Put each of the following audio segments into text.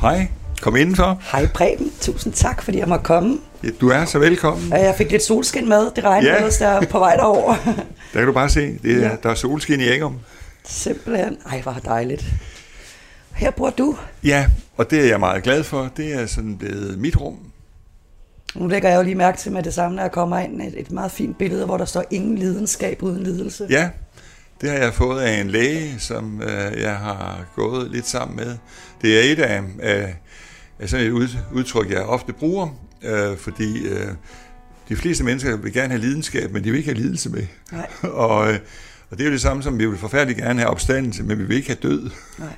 Hej, kom indenfor. Hej Preben, tusind tak, fordi jeg måtte komme. Ja, du er så velkommen. Og jeg fik lidt solskin med, det regnede Ja. ja. der på vej derover. Der kan du bare se, det er, Ja. der er solskin i Engum. Simpelthen. Ej, hvor dejligt. Her bor du. Ja, og det er jeg meget glad for. Det er sådan blevet mit rum. Nu lægger jeg jo lige mærke til med det samme, når jeg kommer ind, et, et meget fint billede, hvor der står ingen lidenskab uden lidelse. Ja, det har jeg fået af en læge, som øh, jeg har gået lidt sammen med. Det er et af, af, af sådan et ud, udtryk, jeg ofte bruger, øh, fordi øh, de fleste mennesker vil gerne have lidenskab, men de vil ikke have lidelse med. Nej. og, øh, og det er jo det samme som, vi vil forfærdeligt gerne have opstandelse, men vi vil ikke have død. Nej.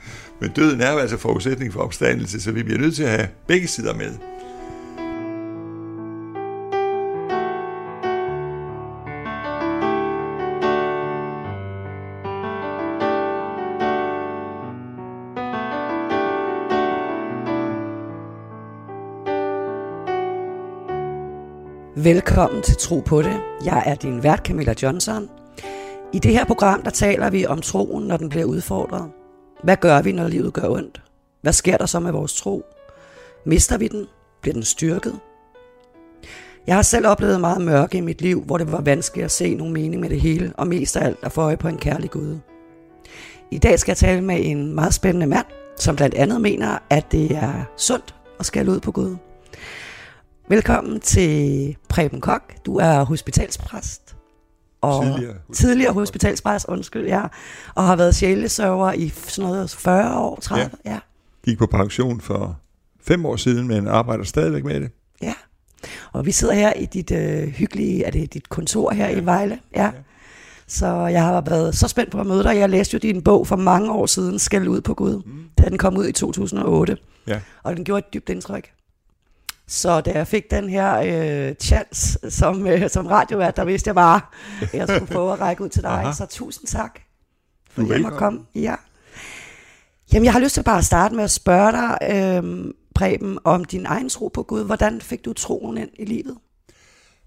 Men døden er jo altså forudsætning for opstandelse, så vi bliver nødt til at have begge sider med. Velkommen til Tro på det. Jeg er din vært Camilla Johnson. I det her program, der taler vi om troen, når den bliver udfordret. Hvad gør vi, når livet gør ondt? Hvad sker der så med vores tro? Mister vi den? Bliver den styrket? Jeg har selv oplevet meget mørke i mit liv, hvor det var vanskeligt at se nogen mening med det hele, og mest af alt at få øje på en kærlig Gud. I dag skal jeg tale med en meget spændende mand, som blandt andet mener, at det er sundt at skælde ud på Gud. Velkommen til Preben Kok. Du er hospitalspræst. Og Tidligere tidligere hospitalspræst, undskyld, ja. Og har været sjælesørger i sådan noget 40 år, 30, ja. ja. Gik på pension for fem år siden, men arbejder stadigvæk med det. Ja. Og vi sidder her i dit øh, hyggelige, er det dit kontor her ja. i Vejle? Ja. ja. Så jeg har været så spændt på at møde dig. Jeg læste jo din bog for mange år siden, Skal ud på Gud, mm. da den kom ud i 2008. Ja. Og den gjorde et dybt indtryk. Så da jeg fik den her øh, chance som, øh, som radiovært, der vidste jeg bare, at jeg skulle prøve at række ud til dig. Aha. Så tusind tak, er fordi jeg komme. Ja. Jamen, jeg har lyst til bare at starte med at spørge dig, øh, Preben, om din egen tro på Gud. Hvordan fik du troen ind i livet?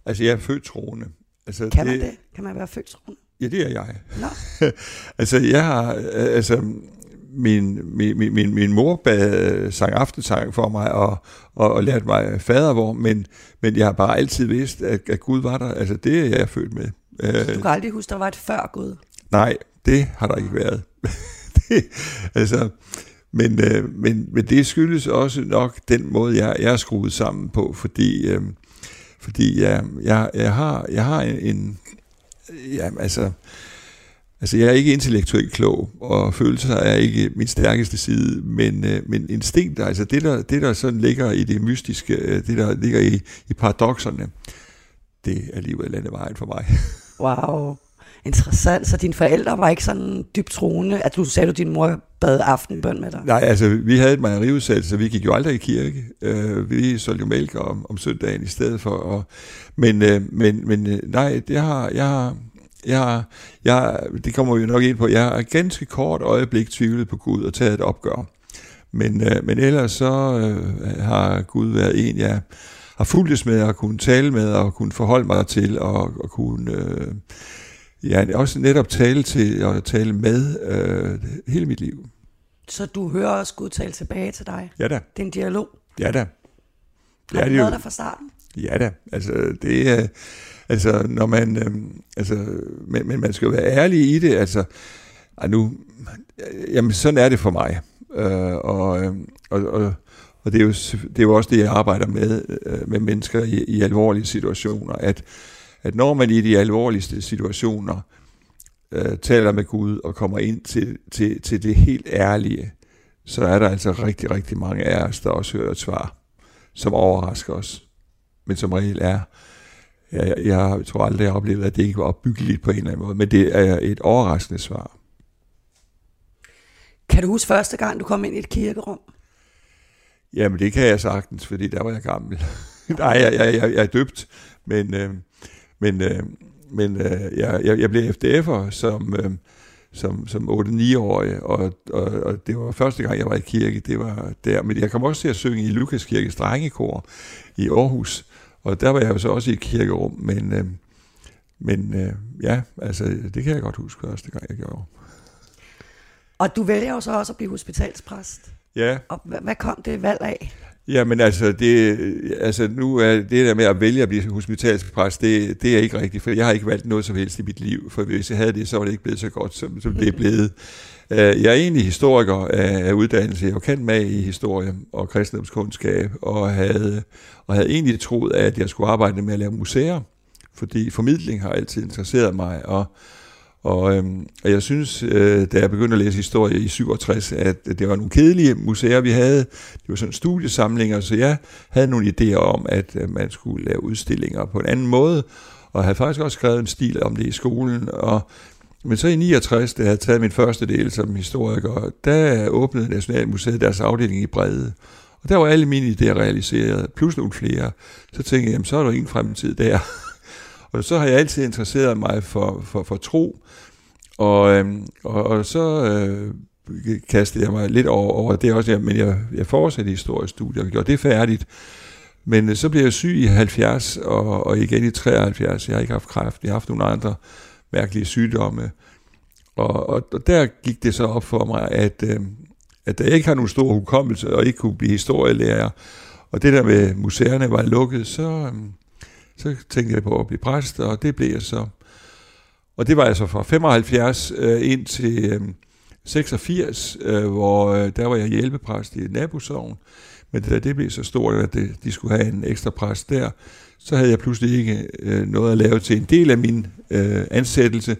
Altså, jeg er født troende. Altså, Kan man det? Kan man være født troende? Ja, det er jeg. Nå, altså, jeg har, øh, altså, min, min, min- min, mor bad sang aftensang for mig og, og, og lærte mig fadervor, men, men jeg har bare altid vidst, at, at Gud var der. Altså, det er jeg født med. Øh, du kan aldrig huske, der var et før Gud. Nej, det har der ikke været. det, altså, men, øh, men, men det skyldes også nok den måde, jeg, jeg er skruet sammen på, fordi, øh, fordi jeg, jeg, jeg, har, jeg har en, en ja, altså, altså, jeg er ikke intellektuelt klog, og følelser er ikke min stærkeste side, men, øh, men instinkt, altså det der, det, der sådan ligger i det mystiske, øh, det der ligger i, i paradoxerne, det er alligevel landevejen for mig. Wow, interessant. Så dine forældre var ikke sådan dybt troende, at du sagde, at din mor bad aftenbøn med dig? Nej, altså vi havde et mejeriudsæt, så vi gik jo aldrig i kirke. Uh, vi solgte jo mælk om, om søndagen i stedet for. Og, men, uh, men, men uh, nej, det har, jeg har, jeg har, jeg har, det kommer vi jo nok ind på, jeg har ganske kort øjeblik tvivlet på Gud og taget et opgør. Men, uh, men ellers så uh, har Gud været en, jeg har fulgtes med og kunne tale med og kunne forholde mig til og, og kunne uh, ja, også netop tale til og tale med uh, hele mit liv. Så du hører også Gud tale tilbage til dig? Ja da. Det er en dialog. Ja da. Har er du det jo. været der fra starten? Ja da. Altså, det altså, når man, øh, altså, men, men man skal jo være ærlig i det, altså, ej, nu, jamen, sådan er det for mig. Øh, og, øhm, og, og, og det er, jo, det er jo også det, jeg arbejder med, øh, med mennesker i, i alvorlige situationer, at, at når man i de alvorligste situationer øh, taler med Gud og kommer ind til, til, til det helt ærlige, så er der altså rigtig, rigtig mange af os, der også hører et svar, som overrasker os, men som regel er, jeg, jeg tror aldrig, jeg har oplevet, at det ikke var opbyggeligt på en eller anden måde, men det er et overraskende svar. Kan du huske første gang, du kom ind i et kirkerum? Jamen, det kan jeg sagtens, fordi der var jeg gammel. Nej, jeg, jeg, jeg, jeg er døbt, men, øh, men, øh, men øh, jeg, jeg, jeg blev FDF'er som, øh, som, som 8-9-årig, og, og, og det var første gang, jeg var i kirke, det var der. Men jeg kom også til at synge i Lukas Kirkes drengekor i Aarhus, og der var jeg jo så også i et kirkerum, men, øh, men øh, ja, altså, det kan jeg godt huske første gang, jeg gjorde. Og du vælger jo så også at blive hospitalspræst. Ja. Og hvad, hvad kom det valg af? Jamen altså, det, altså nu er det der med at vælge at blive hospitalspræst, det, det er ikke rigtigt, for jeg har ikke valgt noget som helst i mit liv, for hvis jeg havde det, så var det ikke blevet så godt, som, som det er blevet. Øh, jeg er egentlig historiker af, af uddannelse, jeg var kendt med i historie og kristendomskundskab, og havde, og havde egentlig troet, at jeg skulle arbejde med at lave museer, fordi formidling har altid interesseret mig, og og, øhm, og jeg synes, øh, da jeg begyndte at læse historie i 67, at det var nogle kedelige museer, vi havde. Det var sådan studiesamlinger, så jeg havde nogle idéer om, at øh, man skulle lave udstillinger på en anden måde, og jeg havde faktisk også skrevet en stil om det i skolen. Og, men så i 69, da jeg havde taget min første del som historiker, der åbnede Nationalmuseet deres afdeling i Brede. Og der var alle mine idéer realiseret, plus nogle flere. Så tænkte jeg, jamen, så er der ingen fremtid der. Og så har jeg altid interesseret mig for, for, for tro, og, øhm, og, og så øh, kastede jeg mig lidt over, over det også, men jeg, jeg fortsatte historiestudier og gjorde det færdigt. Men øh, så blev jeg syg i 70 og, og igen i 73. Jeg har ikke haft kræft, jeg har haft nogle andre mærkelige sygdomme. Og, og, og der gik det så op for mig, at, øh, at jeg ikke har nogen stor hukommelse og ikke kunne blive historielærer, og det der med museerne var lukket, så, øh, så tænkte jeg på at blive præst, og det blev jeg så. Og det var altså fra 75 øh, ind til øh, 86, øh, hvor øh, der var jeg hjælpepræst i nabosovn. Men da det blev så stort, at det, de skulle have en ekstra præst der, så havde jeg pludselig ikke øh, noget at lave til en del af min øh, ansættelse.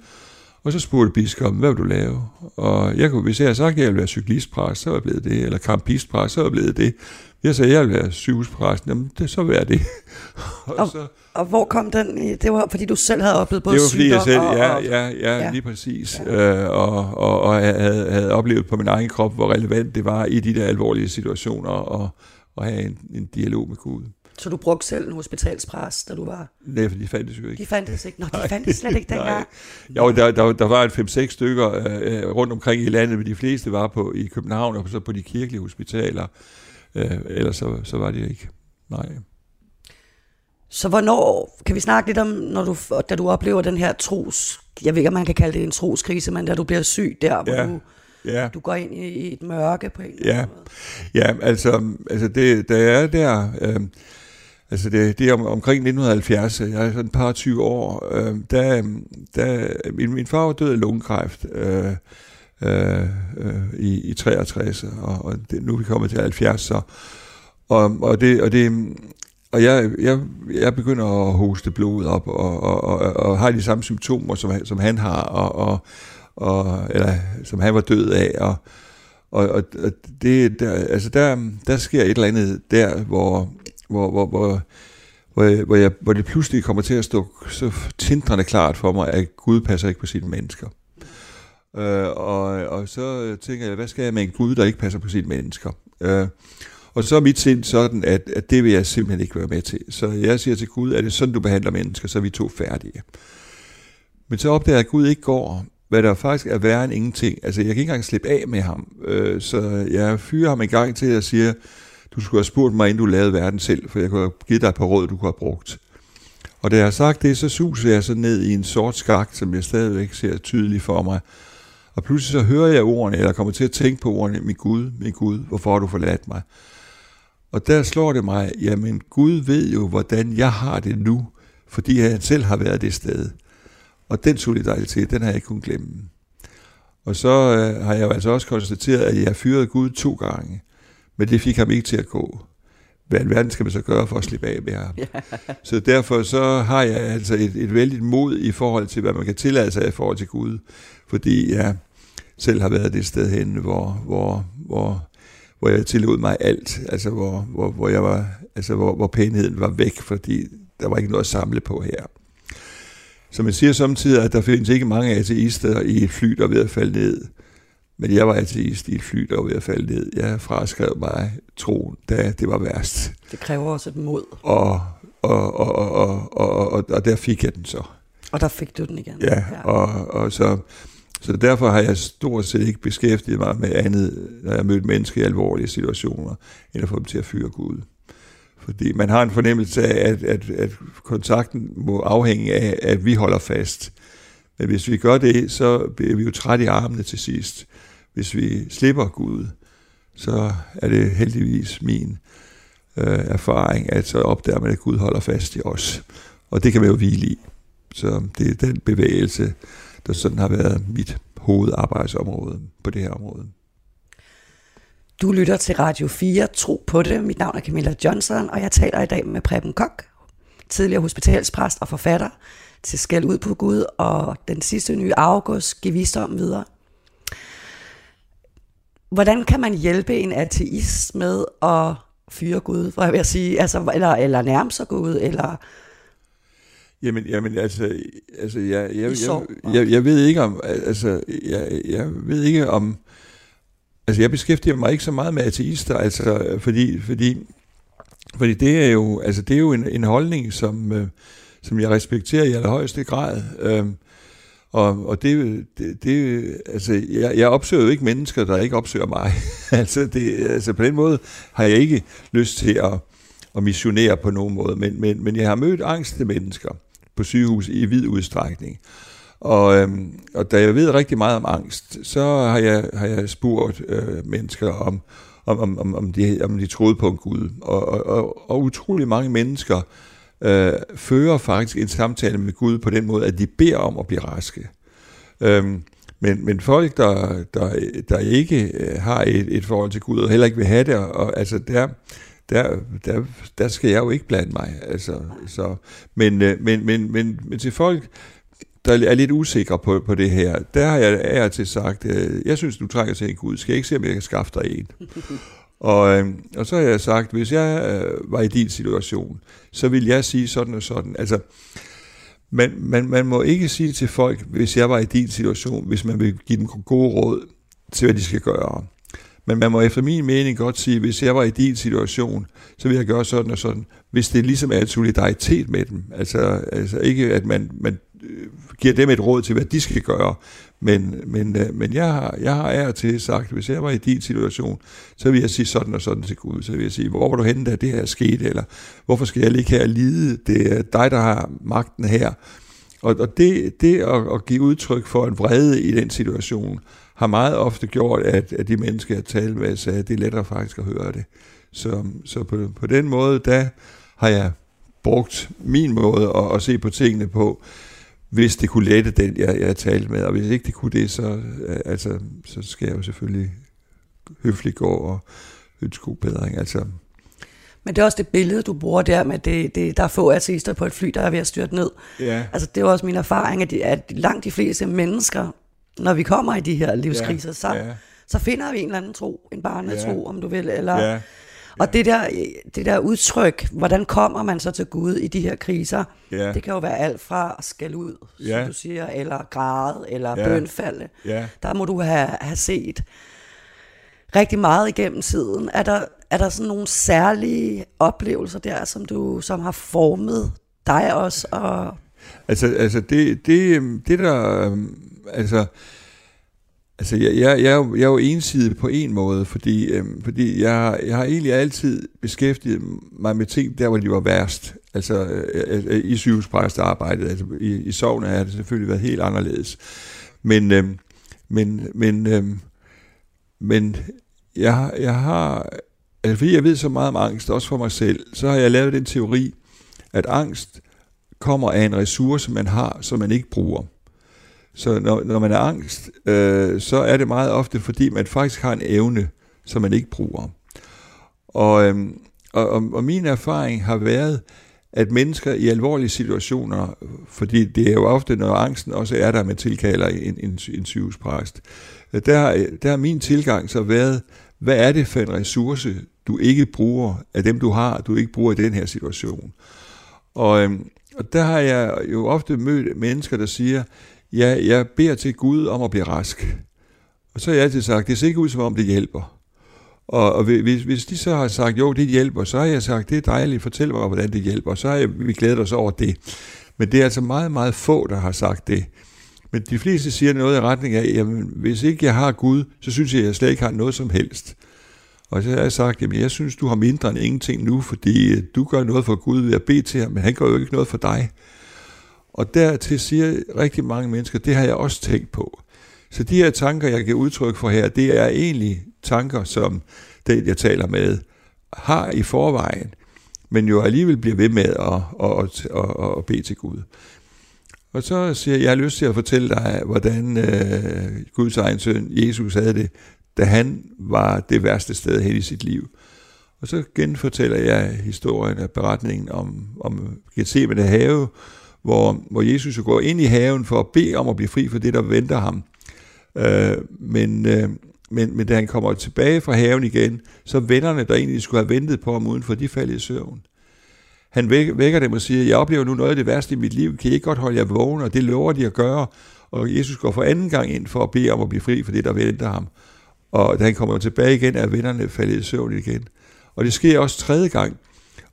Og så spurgte biskoppen, hvad vil du lave? Og jeg kunne, hvis jeg havde sagt, at jeg ville være cyklistpræst, så var jeg blevet det. Eller kampistpræst, så var jeg blevet det. Jeg sagde, at jeg ville være sygehuspræst. Jamen, det, så var det. og, og, så, og hvor kom den? Det var, fordi du selv havde oplevet både Det var fordi jeg selv, og, ja, ja, ja, ja, lige præcis. Ja. Øh, og, og, og jeg havde, havde oplevet på min egen krop, hvor relevant det var i de der alvorlige situationer at, at have en, en dialog med Gud. Så du brugte selv en hospitalspræst, da du var? Nej, for de fandtes jo ikke. De fandtes ikke? Nå, de fandtes slet ikke dengang? Jo, der, der, der var et 5-6 stykker øh, rundt omkring i landet, men de fleste var på i København og så på de kirkelige hospitaler. Øh, ellers så, så var det ikke. Nej. Så hvornår, kan vi snakke lidt om, når du, da du oplever den her tros, jeg ved ikke, om man kan kalde det en troskrise, men da du bliver syg der, hvor ja. du, ja. du går ind i, et mørke på en eller ja. måde. Ja, altså, altså det, der er der, øh, altså det, det er om, omkring 1970, jeg er sådan et par 20 år, øh, der, øh, der, min, min far var død af lungekræft, øh, øh, øh i, i 63, og, og det, nu er vi kommet til 70, så, og, og, det, og det, og jeg, jeg, jeg begynder at hoste blod op, og, og, og, og har de samme symptomer, som, som han har, og, og, og, eller som han var død af, og, og, og det, der, altså der, der sker et eller andet der, hvor, hvor, hvor, hvor, hvor, jeg, hvor, jeg, hvor det pludselig kommer til at stå så tindrende klart for mig, at Gud passer ikke på sine mennesker. Øh, og, og så tænker jeg, hvad skal jeg med en Gud, der ikke passer på sine mennesker? Øh, og så er mit sind sådan, at, at det vil jeg simpelthen ikke være med til. Så jeg siger til Gud, er det sådan, du behandler mennesker, så er vi to færdige. Men så opdager jeg, at Gud ikke går, hvad der faktisk er værre end ingenting. Altså, jeg kan ikke engang slippe af med ham. Øh, så jeg fyrer ham en gang til at sige, du skulle have spurgt mig, inden du lavede verden selv, for jeg kunne have givet dig et par råd, du kunne have brugt. Og da jeg har sagt det, så suser jeg så ned i en sort skak, som jeg stadigvæk ser tydeligt for mig. Og pludselig så hører jeg ordene, eller kommer til at tænke på ordene, min Gud, min Gud, hvorfor har du forladt mig? Og der slår det mig, jamen Gud ved jo, hvordan jeg har det nu, fordi han selv har været det sted. Og den solidaritet, den har jeg ikke kunnet glemme. Og så øh, har jeg jo altså også konstateret, at jeg fyrede Gud to gange, men det fik ham ikke til at gå. Hvad verden skal man så gøre for at slippe af med ham? så derfor så har jeg altså et, et vældigt mod i forhold til, hvad man kan tillade sig i forhold til Gud, fordi jeg selv har været det sted hen, hvor, hvor, hvor hvor jeg tillod mig alt, altså hvor, hvor, hvor, jeg var, altså hvor, hvor pænheden var væk, fordi der var ikke noget at samle på her. Så man siger samtidig, at der findes ikke mange ateister i et fly, der er ved at falde ned. Men jeg var ateist i et fly, der var ved at falde ned. Jeg fraskrev mig troen, da det var værst. Det kræver også et mod. Og, og, og, og, og, og, og, og der fik jeg den så. Og der fik du den igen. Ja, ja. Og, og så så derfor har jeg stort set ikke beskæftiget mig med andet, når jeg mødt mennesker i alvorlige situationer, end at få dem til at fyre Gud. Fordi man har en fornemmelse af, at, at, at kontakten må afhænge af, at vi holder fast. Men hvis vi gør det, så bliver vi jo træt i armene til sidst. Hvis vi slipper Gud, så er det heldigvis min øh, erfaring, at så opdager man, at Gud holder fast i os. Og det kan man jo hvile i. Så det er den bevægelse, der sådan har været mit hovedarbejdsområde på det her område. Du lytter til Radio 4, Tro på det. Mit navn er Camilla Johnson, og jeg taler i dag med Preben Kok, tidligere hospitalspræst og forfatter til Skal ud på Gud, og den sidste nye august, Giv visdom videre. Hvordan kan man hjælpe en ateist med at fyre Gud, for jeg vil sige, altså, eller, eller nærme sig Gud, eller... Jamen, jamen altså, altså jeg, jeg, jeg, jeg, jeg ved ikke om, altså, jeg, jeg ved ikke om, altså jeg beskæftiger mig ikke så meget med ateister, altså, fordi, fordi, fordi det er jo, altså det er jo en, en holdning, som, øh, som jeg respekterer i allerhøjeste grad. Øh, og, og det, det, det altså, jeg, jeg opsøger jo ikke mennesker, der ikke opsøger mig. altså, det, altså, på den måde har jeg ikke lyst til at, at missionere på nogen måde, men, men, men jeg har mødt angste mennesker på sygehus i vid udstrækning. Og, øhm, og da jeg ved rigtig meget om angst, så har jeg, har jeg spurgt øh, mennesker om, om, om, om, de, om de troede på en Gud. Og, og, og, og utrolig mange mennesker øh, Øh, fører faktisk en samtale med Gud på den måde, at de beder om at blive raske. Øhm, men, men folk, der, der, der ikke øh, har et, et forhold til Gud, og heller ikke vil have det, og, altså der, der, der, der skal jeg jo ikke blande mig. Altså, så, men, øh, men, men, men, men til folk, der er lidt usikre på, på det her, der har jeg er til sagt, jeg synes, du trænger til en Gud, skal jeg ikke se, om jeg kan skaffe dig en? Og, øh, og så har jeg sagt, hvis jeg øh, var i din situation, så vil jeg sige sådan og sådan. Altså, man, man, man må ikke sige til folk, hvis jeg var i din situation, hvis man vil give dem gode råd til, hvad de skal gøre. Men man må efter min mening godt sige, hvis jeg var i din situation, så ville jeg gøre sådan og sådan, hvis det ligesom er en solidaritet med dem. Altså, altså ikke, at man, man Øh, giver dem et råd til, hvad de skal gøre, men, men, øh, men jeg, har, jeg har af til sagt, hvis jeg var i din situation, så vil jeg sige sådan og sådan til Gud. Så vil jeg sige, hvor var du henne, da det her skete? Eller hvorfor skal jeg ligge her og lide? Det er dig, der har magten her. Og, og det, det at, at give udtryk for en vrede i den situation, har meget ofte gjort, at, at de mennesker, jeg talte med, sagde, at det er lettere faktisk at høre det. Så, så på, på den måde, der har jeg brugt min måde at, at se på tingene på, hvis det kunne lette den, jeg, jeg talte med. Og hvis ikke det kunne det, så, øh, altså, så skal jeg jo selvfølgelig høfligt gå og ønske god bedring. Altså, men det er også det billede, du bruger der med, det, det, der er få ateister på et fly, der er ved at styrte ned. Ja. Altså, det er også min erfaring, at, de, at langt de fleste mennesker, når vi kommer i de her livskriser, ja. Så, ja. så finder vi en eller anden tro, en barnetro, ja. om du vil, eller... Ja. Og det der, det der udtryk, hvordan kommer man så til Gud i de her kriser, ja. det kan jo være alt fra skælde ud, ja. som du siger, eller græde, eller ja. bønfalde. Ja. Der må du have, have set rigtig meget igennem tiden. Er der, er der sådan nogle særlige oplevelser der, som du som har formet dig også? Og... Altså, altså det, det, det der, øhm, altså, Altså, jeg, jeg, jeg, er jo, jeg er jo ensidig på en måde, fordi, øhm, fordi jeg, jeg har egentlig altid beskæftiget mig med ting, der hvor de var værst. Altså, øh, øh, øh i sygehuspræstearbejdet, altså i, i sovne har det selvfølgelig været helt anderledes. Men, øhm, men, men, øhm, men jeg, jeg har, altså fordi jeg ved så meget om angst, også for mig selv, så har jeg lavet den teori, at angst kommer af en ressource, man har, som man ikke bruger. Så når, når man er angst, øh, så er det meget ofte, fordi man faktisk har en evne, som man ikke bruger. Og, øh, og, og min erfaring har været, at mennesker i alvorlige situationer, fordi det er jo ofte, når angsten også er der, man tilkalder en, en, en sygehuspræst, øh, der, der har min tilgang så været, hvad er det for en ressource, du ikke bruger af dem, du har, du ikke bruger i den her situation. Og, øhm, og der har jeg jo ofte mødt mennesker, der siger, ja, jeg beder til Gud om at blive rask. Og så har jeg altid sagt, det ser ikke ud som om det hjælper. Og, og hvis, hvis de så har sagt, jo, det hjælper, så har jeg sagt, det er dejligt, fortæl mig, hvordan det hjælper. Så har jeg, vi glædet os over det. Men det er altså meget, meget få, der har sagt det. Men de fleste siger noget i retning af, jamen, hvis ikke jeg har Gud, så synes jeg, at jeg slet ikke har noget som helst. Og så har jeg sagt, jamen, jeg synes, du har mindre end ingenting nu, fordi du gør noget for Gud ved at bede til ham, men han gør jo ikke noget for dig. Og dertil siger rigtig mange mennesker, det har jeg også tænkt på. Så de her tanker, jeg giver udtryk for her, det er egentlig tanker, som den, jeg taler med, har i forvejen, men jo alligevel bliver ved med at, at, at, at, at bede til Gud. Og så siger jeg, jeg har lyst til at fortælle dig, hvordan øh, Guds egen søn, Jesus, havde det, da han var det værste sted hen i sit liv. Og så genfortæller jeg historien af beretningen om, om Gethsemane have, hvor, hvor Jesus går ind i haven for at bede om at blive fri for det, der venter ham. Øh, men, øh, men, men da han kommer tilbage fra haven igen, så vennerne, der egentlig skulle have ventet på ham udenfor, de falder i søvn. Han vækker dem og siger, jeg oplever nu noget af det værste i mit liv, kan I ikke godt holde jer vågen? Og det lover de at gøre. Og Jesus går for anden gang ind for at bede om at blive fri for det, der venter ham. Og da han kommer tilbage igen, er vennerne faldet i søvn igen. Og det sker også tredje gang.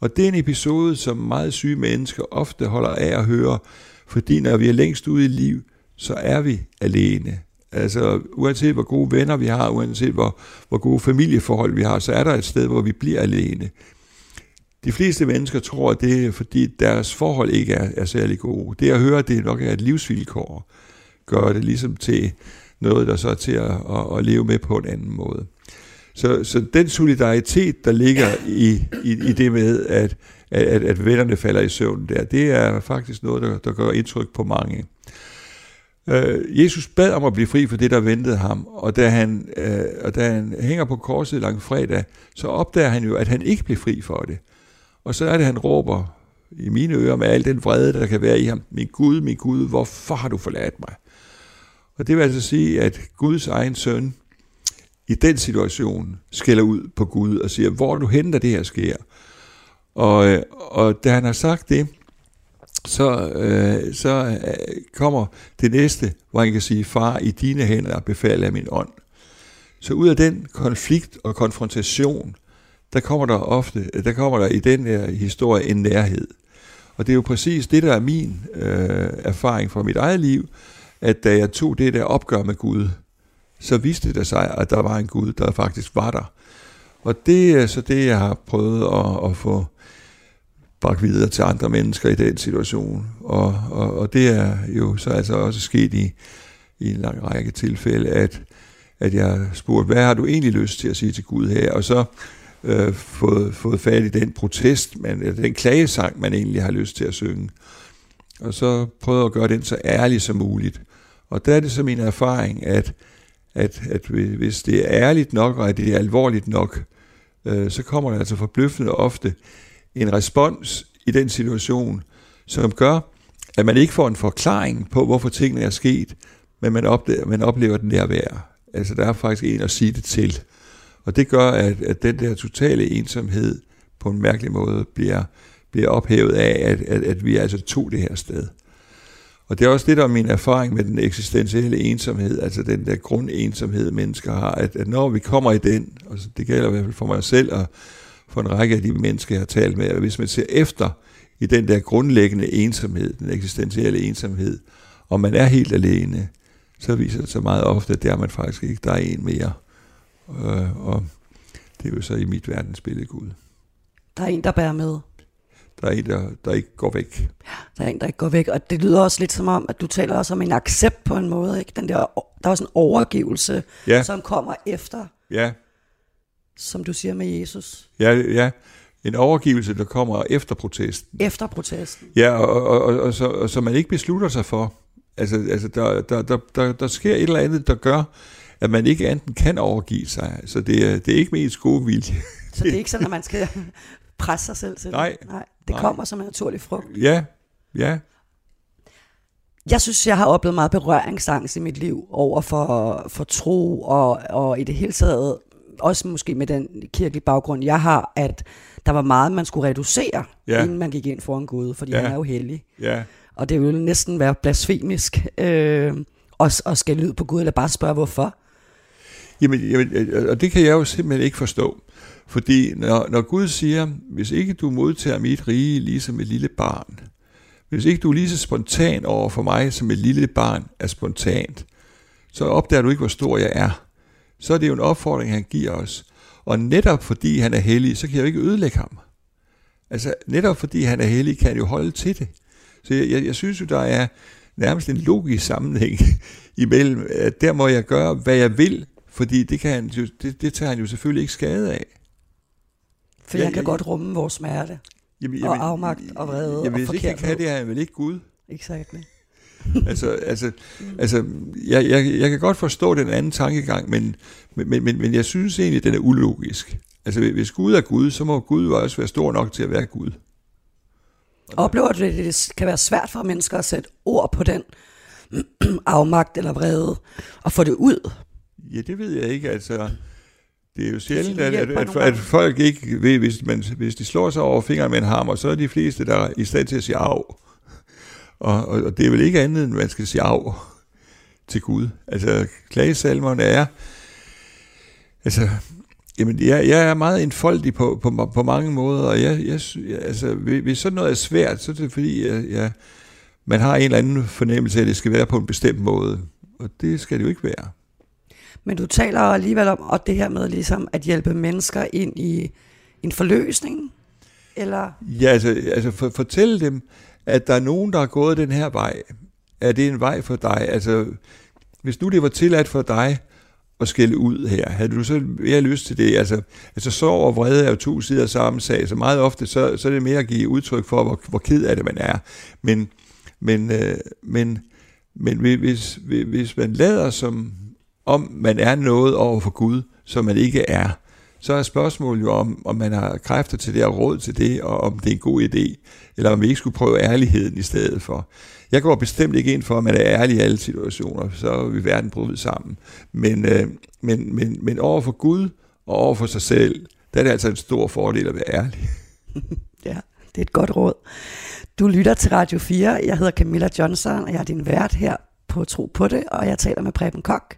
Og det er en episode, som meget syge mennesker ofte holder af at høre, fordi når vi er længst ude i liv, så er vi alene. Altså uanset hvor gode venner vi har, uanset hvor, hvor gode familieforhold vi har, så er der et sted, hvor vi bliver alene. De fleste mennesker tror, at det er, fordi deres forhold ikke er, er særlig gode. Det at høre, det nok er et livsvilkår, gør det ligesom til noget, der så er til at, at, at leve med på en anden måde. Så, så den solidaritet, der ligger i, i, i det med, at, at, at vennerne falder i søvn der, det er faktisk noget, der, der gør indtryk på mange. Øh, Jesus bad om at blive fri for det, der ventede ham, og da han, øh, og da han hænger på korset lang fredag, så opdager han jo, at han ikke blev fri for det. Og så er det, han råber i mine ører med al den vrede, der kan være i ham, min Gud, min Gud, hvorfor har du forladt mig? Og det vil altså sige, at Guds egen søn i den situation skælder ud på Gud og siger, hvor du henter det her sker? Og, øh, og da han har sagt det, så, øh, så øh, kommer det næste, hvor han kan sige, far, i dine hænder befaler jeg min ånd. Så ud af den konflikt og konfrontation, der kommer der ofte, der kommer der i den her historie en nærhed. Og det er jo præcis det, der er min øh, erfaring fra mit eget liv, at da jeg tog det der opgør med Gud, så viste det sig, at der var en Gud, der faktisk var der. Og det er så det, jeg har prøvet at, at få bragt videre til andre mennesker i den situation. Og, og, og det er jo så altså også sket i, i en lang række tilfælde, at, at jeg spurgte, hvad har du egentlig lyst til at sige til Gud her? Og så øh, fået, fået fat i den protest, man, eller den klagesang, man egentlig har lyst til at synge. Og så prøvede at gøre den så ærlig som muligt. Og der er det så min erfaring, at, at, at hvis det er ærligt nok, og at det er alvorligt nok, øh, så kommer der altså forbløffende ofte en respons i den situation, som gør, at man ikke får en forklaring på, hvorfor tingene er sket, men man oplever, man oplever den der værd. Altså der er faktisk en at sige det til. Og det gør, at, at den der totale ensomhed på en mærkelig måde bliver, bliver ophævet af, at, at, at vi altså tog det her sted. Og det er også det, der er min erfaring med den eksistentielle ensomhed, altså den der grundensomhed, mennesker har, at, at når vi kommer i den, og det gælder i hvert fald for mig selv og for en række af de mennesker, jeg har talt med, at hvis man ser efter i den der grundlæggende ensomhed, den eksistentielle ensomhed, og man er helt alene, så viser det sig meget ofte, at der er man faktisk ikke, der er en mere. Øh, og det er jo så i mit verdensbillede Gud. Der er en, der bærer med. Der er en, der, der ikke går væk. Der er en, der ikke går væk. Og det lyder også lidt som om, at du taler også om en accept på en måde. Ikke? Den der, der er også en overgivelse, ja. som kommer efter. Ja. Som du siger med Jesus. Ja, ja. En overgivelse, der kommer efter protesten. Efter protesten. Ja, og, og, og, og, så, og så man ikke beslutter sig for. Altså, altså der, der, der, der, der sker et eller andet, der gør, at man ikke enten kan overgive sig. Så det er, det er ikke med ens gode vilje. Så det er ikke sådan, at man skal presse sig selv til Nej. det? Nej. Det Nej. kommer som en naturlig frugt. Ja, ja. Jeg synes, jeg har oplevet meget berøringsangst i mit liv over for, for tro, og, og i det hele taget, også måske med den kirkelige baggrund, jeg har, at der var meget, man skulle reducere, ja. inden man gik ind foran Gud, fordi ja. han er jo hellig. Ja. Og det ville næsten være blasfemisk øh, at, at skal lyde på Gud, eller bare spørge, hvorfor. Jamen, jamen, og det kan jeg jo simpelthen ikke forstå. Fordi når, når Gud siger, hvis ikke du modtager mit rige ligesom et lille barn, hvis ikke du er lige så spontan over for mig, som et lille barn er spontant, så opdager du ikke, hvor stor jeg er. Så er det jo en opfordring, han giver os. Og netop fordi han er hellig, så kan jeg jo ikke ødelægge ham. Altså netop fordi han er hellig, kan han jo holde til det. Så jeg, jeg, jeg synes jo, der er nærmest en logisk sammenhæng imellem, at der må jeg gøre, hvad jeg vil, Fordi det, kan han jo, det, det tager han jo selvfølgelig ikke skade af. For Ja, jeg kan ja, godt rumme vores smerte. Jamen, Og afmagt og vrede Jamen, og hvis ikke han kan det, er han vel ikke Gud. Exakt. altså, altså, altså jeg, jeg, jeg kan godt forstå den anden tankegang, men, men, men, men, jeg synes egentlig, den er ulogisk. Altså, hvis Gud er Gud, så må Gud jo også være stor nok til at være Gud. Oplever du, at det kan være svært for mennesker at sætte ord på den afmagt eller vrede, og få det ud? Ja, det ved jeg ikke. Altså, det er jo sjældent, at, at, at, folk ikke ved, hvis, man, hvis de slår sig over fingeren med en hammer, så er de fleste, der er i stand til at sige af. Og, og, og det er vel ikke andet, end man skal sige af til Gud. Altså, klagesalmerne er... Altså, jamen, jeg, jeg er meget enfoldig på, på, på mange måder, og jeg, jeg, altså, hvis sådan noget er svært, så er det fordi, jeg, jeg, man har en eller anden fornemmelse af, at det skal være på en bestemt måde. Og det skal det jo ikke være. Men du taler alligevel om og det her med ligesom at hjælpe mennesker ind i en forløsning? Eller? Ja, altså, altså for, fortæl dem, at der er nogen, der har gået den her vej. Er det en vej for dig? Altså, hvis nu det var tilladt for dig at skælde ud her, havde du så mere lyst til det? Altså, altså sorg og vrede er jo to sider af samme sag, så meget ofte så, så er det mere at give udtryk for, hvor, hvor ked af det man er. Men, men, øh, men, men hvis, hvis- hvis man lader som om man er noget over for Gud, som man ikke er, så er spørgsmålet jo om, om man har kræfter til det og råd til det, og om det er en god idé, eller om vi ikke skulle prøve ærligheden i stedet for. Jeg går bestemt ikke ind for, at man er ærlig i alle situationer, så vil verden bryde sammen. Men, øh, men, men, men over for Gud og over for sig selv, der er det altså en stor fordel at være ærlig. Ja, det er et godt råd. Du lytter til Radio 4. Jeg hedder Camilla Johnson, og jeg er din vært her på Tro på det, og jeg taler med Preben Kok,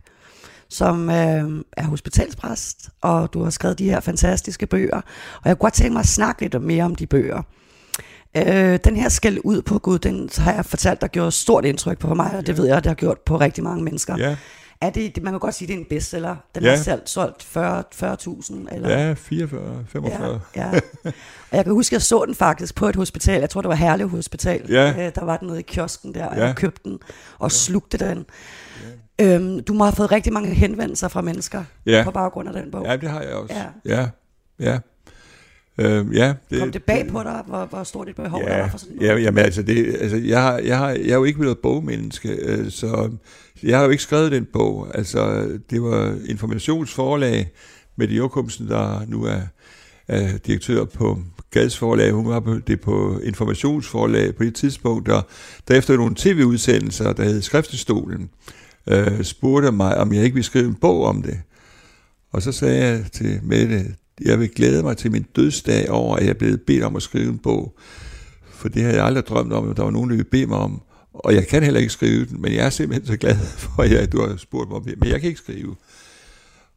som øh, er hospitalspræst, og du har skrevet de her fantastiske bøger. Og jeg kunne godt tænke mig at snakke lidt mere om de bøger. Øh, den her skæld ud på Gud, den har jeg fortalt, der gjorde stort indtryk på mig, og det ved jeg, det har gjort på rigtig mange mennesker. Ja, Er det, man kan godt sige, det er en bestseller. Den Ja. har selv solgt 40 40.000 eller ja 44, 45. Ja, ja. Og jeg kan huske, at jeg så den faktisk på et hospital. Jeg tror, det var Herlev Hospital. Ja. Øh, Der var den nede i kiosken der, og Ja. jeg købte den og slugte den. Øhm, du må have fået rigtig mange henvendelser fra mennesker Ja. på baggrund af den bog. Ja, det har jeg også. Ja. Ja, ja. Øhm, ja det, Kom det bag på dig, hvor, hvor stort et behov der Ja, var for sådan noget? ja jamen, altså, det, altså jeg, har, jeg, har, jeg er jo ikke været bogmenneske, øh, så jeg har jo ikke skrevet den bog. Altså, det var Informationsforlag med de Jokumsen, der nu er, er direktør på Gads forlag. Hun var på, det på Informationsforlag på det tidspunkt, der, der efter nogle tv-udsendelser, der hed Skriftestolen, øh, Øh, spurgte mig, om jeg ikke ville skrive en bog om det. Og så sagde jeg til Mette, jeg vil glæde mig til min dødsdag over, at jeg er blevet bedt om at skrive en bog. For det havde jeg aldrig drømt om, at der var nogen, der ville bede mig om. Og jeg kan heller ikke skrive den, men jeg er simpelthen så glad for, at du har spurgt mig om det. Men jeg kan ikke skrive.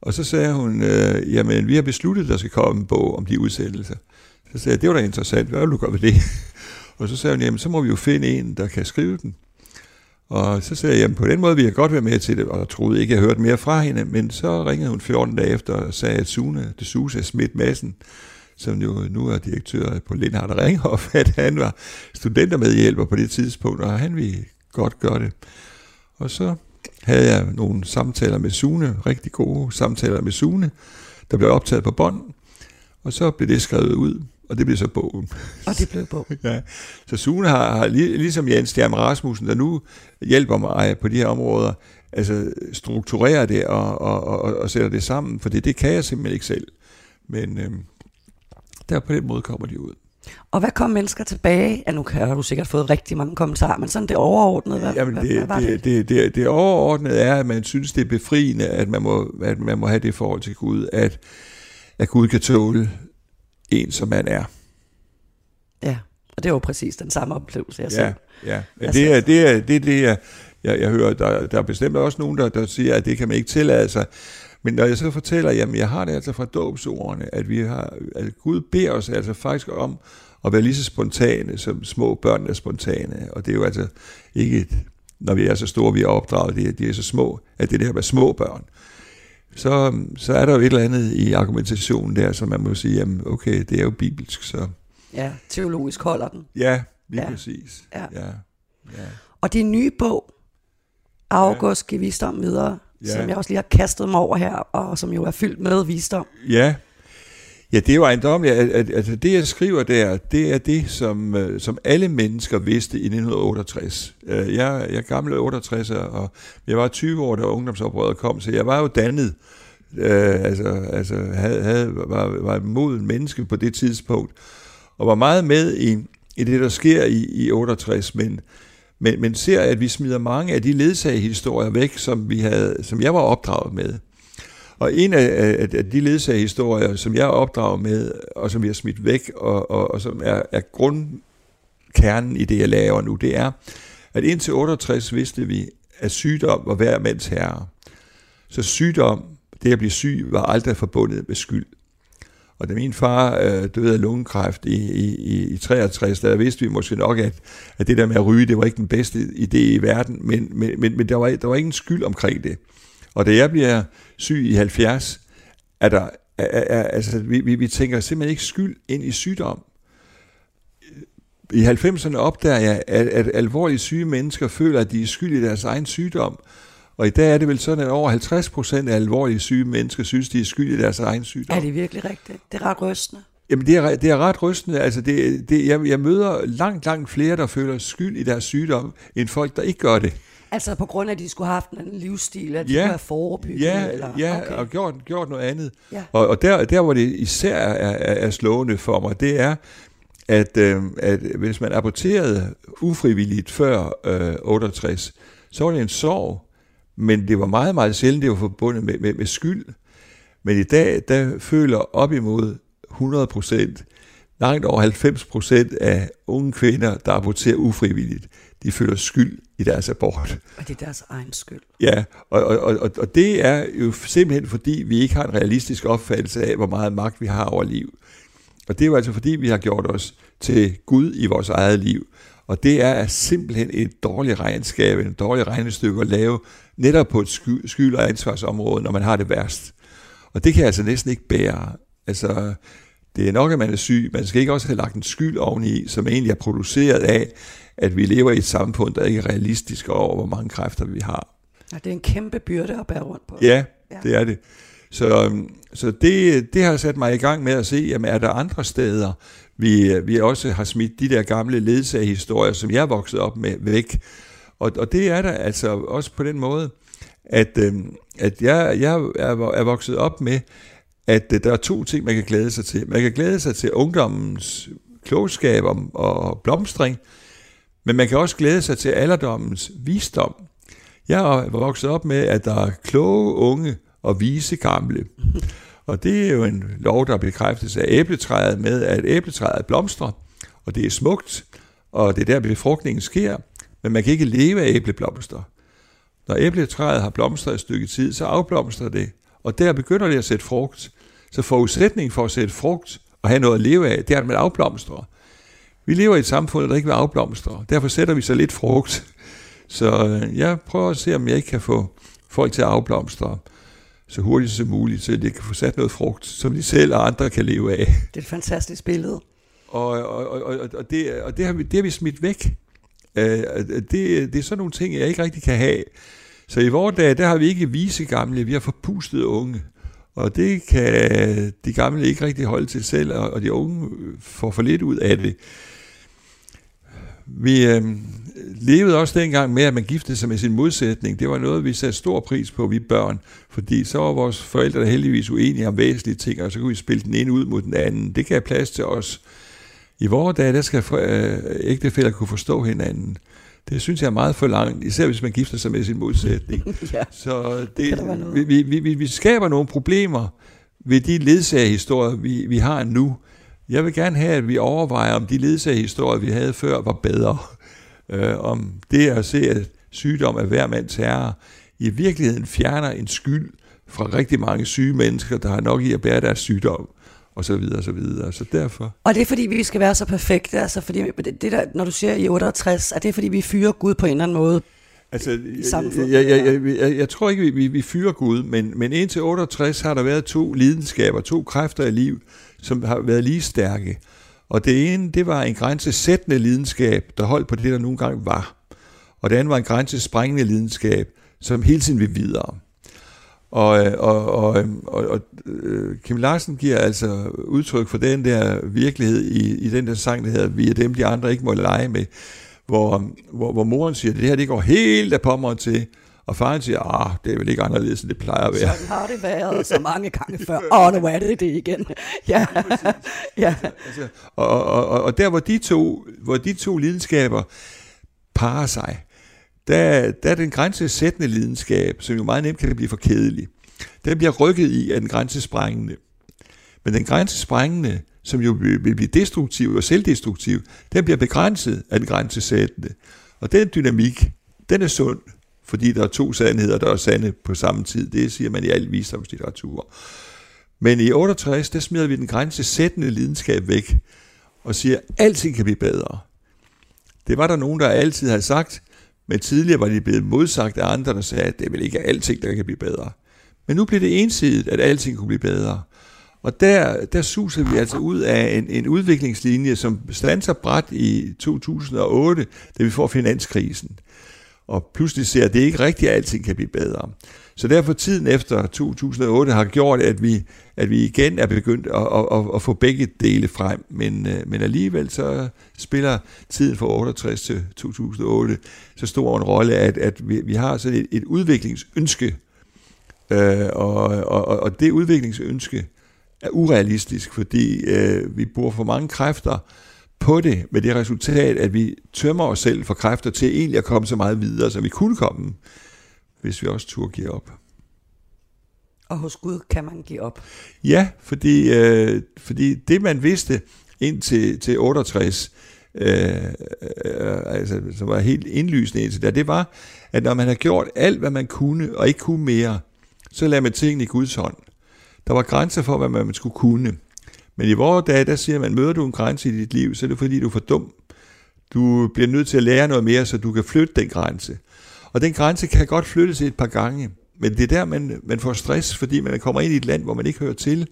Og så sagde hun, øh, jamen vi har besluttet, at der skal komme en bog om de udsættelser. Så sagde jeg, det var da interessant, hvad vil du gøre ved det? Og så sagde hun, jamen så må vi jo finde en, der kan skrive den. Og så sagde jeg, jamen på den måde vil jeg godt være med til det, og troede ikke, jeg hørte mere fra hende, men så ringede hun 14 dage efter og sagde, at Sune det Suse Schmidt Madsen, som jo nu er direktør på Lindhardt og Ringhof, at han var studentermedhjælper på det tidspunkt, og han ville godt gøre det. Og så havde jeg nogle samtaler med Sune, rigtig gode samtaler med Sune, der blev optaget på bånd, og så blev det skrevet ud, og det blev så bogen. Og det blev bog. Ja. Så Sune har, har lig- ligesom Jens Stjerm Rasmussen, der nu hjælper mig på de her områder, altså strukturerer det og, og, og, og sætter det sammen, for det, det kan jeg simpelthen ikke selv. Men øhm, der på den måde kommer de ud. Og hvad kom mennesker tilbage? Ja, nu har du sikkert fået rigtig mange kommentarer, men sådan det overordnede, hvad, Jamen det, hvad var det? det, det, det, det overordnede er, at man synes, det er befriende, at man må, at man må have det forhold til Gud, at, at Gud kan tåle en, som man er. Ja, og det var jo præcis den samme oplevelse, jeg Ja, selv. ja. ja det er det, er, det, er det jeg, jeg, jeg hører. Der, der er bestemt også nogen, der, der siger, at det kan man ikke tillade sig. Men når jeg så fortæller, jamen jeg har det altså fra dåbsordene, at vi har, at Gud beder os altså faktisk om at være lige så spontane, som små børn er spontane. Og det er jo altså ikke, når vi er så store, vi er opdraget, de, er- de er så små, at det er her med små børn. Så, så er der jo et eller andet i argumentationen der, som man må sige, jamen okay, det er jo bibelsk, så Ja, teologisk holder den. ja, lige Ja. ja. præcis. Ja. ja. ja. Og din nye bog, August, giv visdom videre, ja. som jeg også lige har kastet mig over her, og som jo er fyldt med visdom. Ja, Ja, det er jo ejendommeligt. At, at, at det, jeg skriver der, det er det, som, øh, som alle mennesker vidste i 1968. Øh, jeg, jeg er gammel 68, og jeg var 20 år, da ungdomsoprøret kom, så jeg var jo dannet. Øh, altså, altså havde, havde, var, var et moden menneske på det tidspunkt, og var meget med i, i det, der sker i, i 68, men, men, men ser, at vi smider mange af de ledsagehistorier væk, som, vi havde, som jeg var opdraget med. Og en af, af, af de ledsagerhistorier, som jeg er opdraget med, og som vi har smidt væk, og, og, og som er, er grundkernen i det, jeg laver nu, det er, at indtil 68 vidste vi, at sygdom var hver mands herre. Så sygdom, det at blive syg, var aldrig forbundet med skyld. Og da min far øh, døde af lungekræft i, i, i 63, der vidste vi måske nok, at, at det der med at ryge, det var ikke den bedste idé i verden, men, men, men, men der, var, der var ingen skyld omkring det. Og da jeg bliver syg i 70, er der, er, er, altså, vi, vi, vi tænker simpelthen ikke skyld ind i sygdom. I 90'erne opdager jeg, at, at alvorligt syge mennesker føler, at de er skyld i deres egen sygdom. Og i dag er det vel sådan, at over 50 procent af alvorligt syge mennesker synes, de er skyld i deres egen sygdom. Er det virkelig rigtigt? Det er ret rystende. Jamen, det er, det er ret rystende. Altså, det, det, jeg, jeg møder langt, langt flere, der føler skyld i deres sygdom, end folk, der ikke gør det. Altså på grund af, at de skulle have haft en livsstil, at de ja, skulle have forebygget? Ja, eller? ja okay. og gjort, gjort noget andet. Ja. Og, og der, der, hvor det især er, er, er slående for mig, det er, at, øh, at hvis man aborterede ufrivilligt før øh, 68, så var det en sorg, men det var meget, meget sjældent, det var forbundet med, med, med skyld. Men i dag, der føler op imod 100 procent, langt over 90 procent af unge kvinder, der aborterer ufrivilligt, de føler skyld i deres abort. Og det er deres egen skyld. Ja, og, og, og, og det er jo simpelthen fordi, vi ikke har en realistisk opfattelse af, hvor meget magt vi har over liv. Og det er jo altså fordi, vi har gjort os til Gud i vores eget liv. Og det er simpelthen et dårligt regnskab, en dårlig regnestykke at lave netop på et skyld- og ansvarsområde, når man har det værst. Og det kan jeg altså næsten ikke bære. Altså, det er nok, at man er syg. Man skal ikke også have lagt en skyld oveni, som egentlig er produceret af, at vi lever i et samfund, der ikke er realistisk over, hvor mange kræfter vi har. Ja, det er en kæmpe byrde at bære rundt på. Ja, ja. det er det. Så, øhm, så det, det har sat mig i gang med at se, jamen er der andre steder, vi, vi også har smidt de der gamle ledsagehistorier, som jeg vokset op med, væk. Og, og det er der altså også på den måde, at, øhm, at jeg, jeg er, er vokset op med, at der er to ting, man kan glæde sig til. Man kan glæde sig til ungdommens klogskab og blomstring, men man kan også glæde sig til alderdommens visdom. Jeg er vokset op med, at der er kloge unge og vise gamle. Og det er jo en lov, der bekræftes af æbletræet med, at æbletræet blomstrer, og det er smukt, og det er der befrugtningen sker, men man kan ikke leve af æbleblomster. Når æbletræet har blomstret et stykke tid, så afblomstrer det, og der begynder det at sætte frugt. Så forudsætningen for at sætte frugt og have noget at leve af, det er, at man afblomstrer. Vi lever i et samfund, der ikke vil afblomstre. Derfor sætter vi så lidt frugt. Så øh, jeg prøver at se, om jeg ikke kan få folk til at afblomstre så hurtigt som muligt, så de kan få sat noget frugt, som de selv og andre kan leve af. Det er et fantastisk billede. Og, og, og, og, det, og det, har vi, det har vi smidt væk. Øh, det, det er sådan nogle ting, jeg ikke rigtig kan have. Så i vores dag, der har vi ikke vise gamle, vi har forpustet unge. Og det kan de gamle ikke rigtig holde til selv, og de unge får for lidt ud af det. Vi øh, levede også dengang med, at man giftede sig med sin modsætning. Det var noget, vi satte stor pris på, vi børn. Fordi så var vores forældre der heldigvis uenige om væsentlige ting, og så kunne vi spille den ene ud mod den anden. Det gav plads til os. I vores dage, der skal øh, ægtefælder kunne forstå hinanden. Det synes jeg er meget for langt, især hvis man gifter sig med sin modsætning. ja, så det, vi, vi, vi, vi skaber nogle problemer ved de ledsagehistorier, vi, vi har nu. Jeg vil gerne have, at vi overvejer, om de ledsagehistorier, vi havde før, var bedre. Øh, om det at se, at sygdom er hver mands herre, i virkeligheden fjerner en skyld fra rigtig mange syge mennesker, der har nok i at bære deres sygdom og så videre, og så videre. Så derfor. Og det er fordi, vi skal være så perfekte, altså fordi det, der, når du siger i 68, er det fordi, vi fyrer Gud på en eller anden måde? Altså, jeg, jeg, jeg, jeg, jeg tror ikke, vi, vi fyrer Gud, men, men indtil 68 har der været to lidenskaber, to kræfter i liv, som har været lige stærke. Og det ene, det var en grænsesættende lidenskab, der holdt på det, der nogle gange var. Og det andet var en grænsesprængende lidenskab, som hele tiden vil videre. Og, øh, og, og, øh, og, og øh, Kim Larsen giver altså udtryk for den der virkelighed i, i den der sang, der hedder Vi er dem, de andre ikke må lege med, hvor, hvor, hvor moren siger, det her det går helt af pommeren til, og faren siger, ah, det er vel ikke anderledes, end det plejer at være. Sådan har det været så mange gange før. Åh, oh, nu er det det igen. ja. ja. Altså, og, og, og, og der, hvor de to, hvor de to lidenskaber parer sig, der, der er den grænsesættende lidenskab, som jo meget nemt kan blive for kedelig. Den bliver rykket i af den grænsesprængende. Men den grænsesprængende, som jo vil blive destruktiv og selvdestruktiv, den bliver begrænset af den grænsesættende. Og den dynamik, den er sund fordi der er to sandheder, der er sande på samme tid. Det siger man i al visdomslitteratur. Men i 68, der smider vi den grænsesættende lidenskab væk, og siger, at alting kan blive bedre. Det var der nogen, der altid havde sagt, men tidligere var de blevet modsagt af andre, der sagde, at det er vel ikke alting, der kan blive bedre. Men nu bliver det ensidigt, at alting kunne blive bedre. Og der, der suser vi altså ud af en, en udviklingslinje, som standser bræt i 2008, da vi får finanskrisen og pludselig ser, at det ikke rigtigt, at alting kan blive bedre. Så derfor tiden efter 2008 har gjort, at vi, at vi igen er begyndt at, at, at, at få begge dele frem, men, øh, men alligevel så spiller tiden fra 68 til 2008 så stor en rolle, at, at vi, vi har sådan et, et udviklingsønske, øh, og, og, og det udviklingsønske er urealistisk, fordi øh, vi bruger for mange kræfter på det med det resultat, at vi tømmer os selv for kræfter til egentlig at komme så meget videre, som vi kunne komme, hvis vi også turde give op. Og hos Gud kan man give op? Ja, fordi, øh, fordi det man vidste indtil til 68, øh, øh, altså, som var helt indlysende indtil der, det var, at når man har gjort alt, hvad man kunne, og ikke kunne mere, så lader man tingene i Guds hånd. Der var grænser for, hvad man skulle kunne. Men i vores dage, der siger man, møder du en grænse i dit liv, så er det fordi, du er for dum. Du bliver nødt til at lære noget mere, så du kan flytte den grænse. Og den grænse kan godt flyttes et par gange. Men det er der, man, man får stress, fordi man kommer ind i et land, hvor man ikke hører til.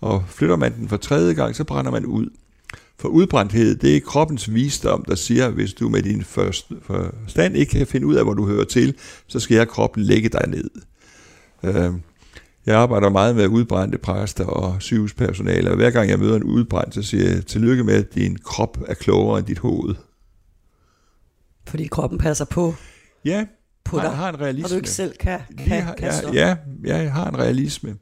Og flytter man den for tredje gang, så brænder man ud. For udbrændthed, det er kroppens visdom, der siger, hvis du med din forstand ikke kan finde ud af, hvor du hører til, så skal jeg kroppen lægge dig ned. Øhm, jeg arbejder meget med udbrændte præster og sygehuspersonale, og hver gang jeg møder en udbrændt, så siger jeg, tillykke med, at din krop er klogere end dit hoved. Fordi kroppen passer på Ja, på dig, har en realisme. Og du ikke selv kan, kan, har, kan ja, ja, jeg har en realisme.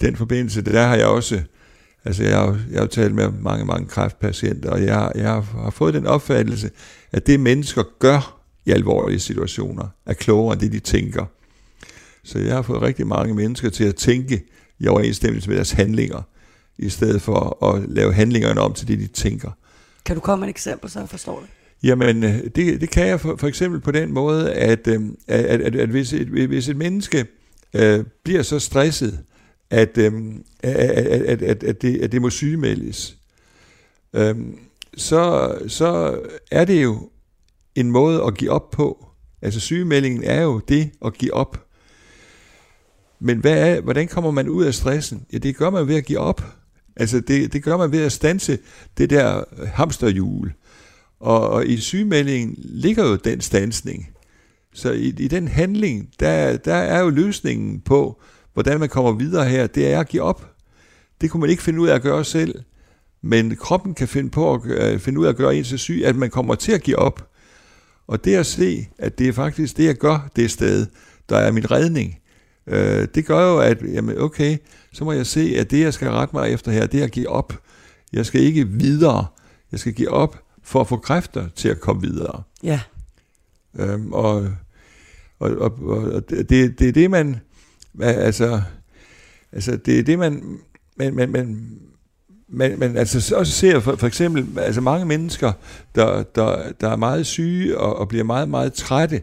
Den forbindelse, der har jeg også, altså jeg har, jeg har talt med mange, mange kræftpatienter, og jeg, jeg har fået den opfattelse, at det mennesker gør i alvorlige situationer, er klogere end det, de tænker. Så jeg har fået rigtig mange mennesker til at tænke i overensstemmelse med deres handlinger, i stedet for at lave handlingerne om til det, de tænker. Kan du komme med et eksempel, så jeg forstår det? Jamen, øh, det, det kan jeg for, for eksempel på den måde, at, øh, at, at, at, at hvis, et, hvis et menneske øh, bliver så stresset, at, øh, at, at, at, at, det, at det må sygemeldes, øh, så, så er det jo en måde at give op på. Altså sygemeldingen er jo det at give op. Men hvad er, hvordan kommer man ud af stressen? Ja, det gør man ved at give op. Altså, det, det gør man ved at stanse det der hamsterhjul. Og, og i sygemeldingen ligger jo den stansning. Så i, i den handling, der, der er jo løsningen på, hvordan man kommer videre her, det er at give op. Det kunne man ikke finde ud af at gøre selv. Men kroppen kan finde på at uh, finde ud af at gøre en så syg, at man kommer til at give op. Og det at se, at det er faktisk det, jeg gør det sted, der er min redning, Øh, det gør jo, at jamen, okay, så må jeg se, at det, jeg skal rette mig efter her, det er at give op. Jeg skal ikke videre. Jeg skal give op for at få kræfter til at komme videre. Ja. Øhm, og, og, og, og det, det er det, man... Altså, altså det er det, man... man, man, man men, men altså også ser for, for eksempel altså mange mennesker, der, der, der er meget syge og, og bliver meget, meget trætte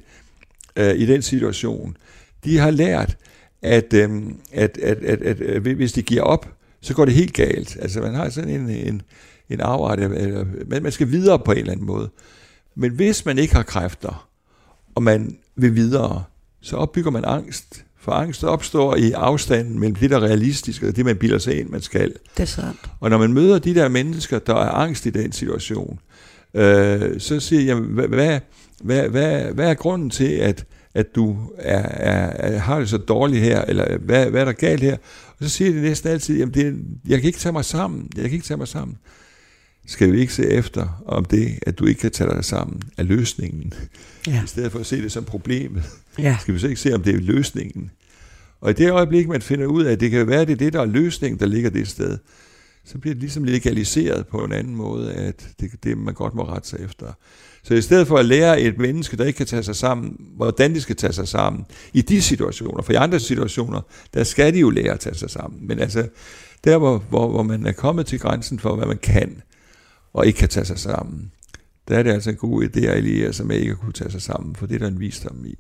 øh, i den situation. De har lært, at, øhm, at, at, at, at, at hvis de giver op, så går det helt galt. Altså man har sådan en, en, en afret, eller, men man skal videre på en eller anden måde. Men hvis man ikke har kræfter, og man vil videre, så opbygger man angst. For angst opstår i afstanden mellem det, der er realistisk, og det, man bilder sig ind, man skal. Det er sandt. Og når man møder de der mennesker, der er angst i den situation, øh, så siger jeg, hvad, hvad, hvad, hvad er grunden til, at at du er, er, er, har det så dårligt her, eller hvad, hvad er der galt her? Og så siger de næsten altid, jamen det, jeg kan ikke tage mig sammen, jeg kan ikke tage mig sammen. Skal vi ikke se efter, om det, at du ikke kan tage dig sammen, er løsningen? Ja. I stedet for at se det som problemet. Ja. Skal vi så ikke se, om det er løsningen? Og i det øjeblik, man finder ud af, at det kan være, at det er det, der er løsningen, der ligger det sted, så bliver det ligesom legaliseret på en anden måde, at det det, man godt må rette sig efter. Så i stedet for at lære et menneske, der ikke kan tage sig sammen, hvordan de skal tage sig sammen i de situationer, for i andre situationer, der skal de jo lære at tage sig sammen. Men altså, der hvor, hvor, hvor man er kommet til grænsen for, hvad man kan, og ikke kan tage sig sammen, der er det altså en god idé at lære sig med ikke at kunne tage sig sammen, for det er der en visdom i.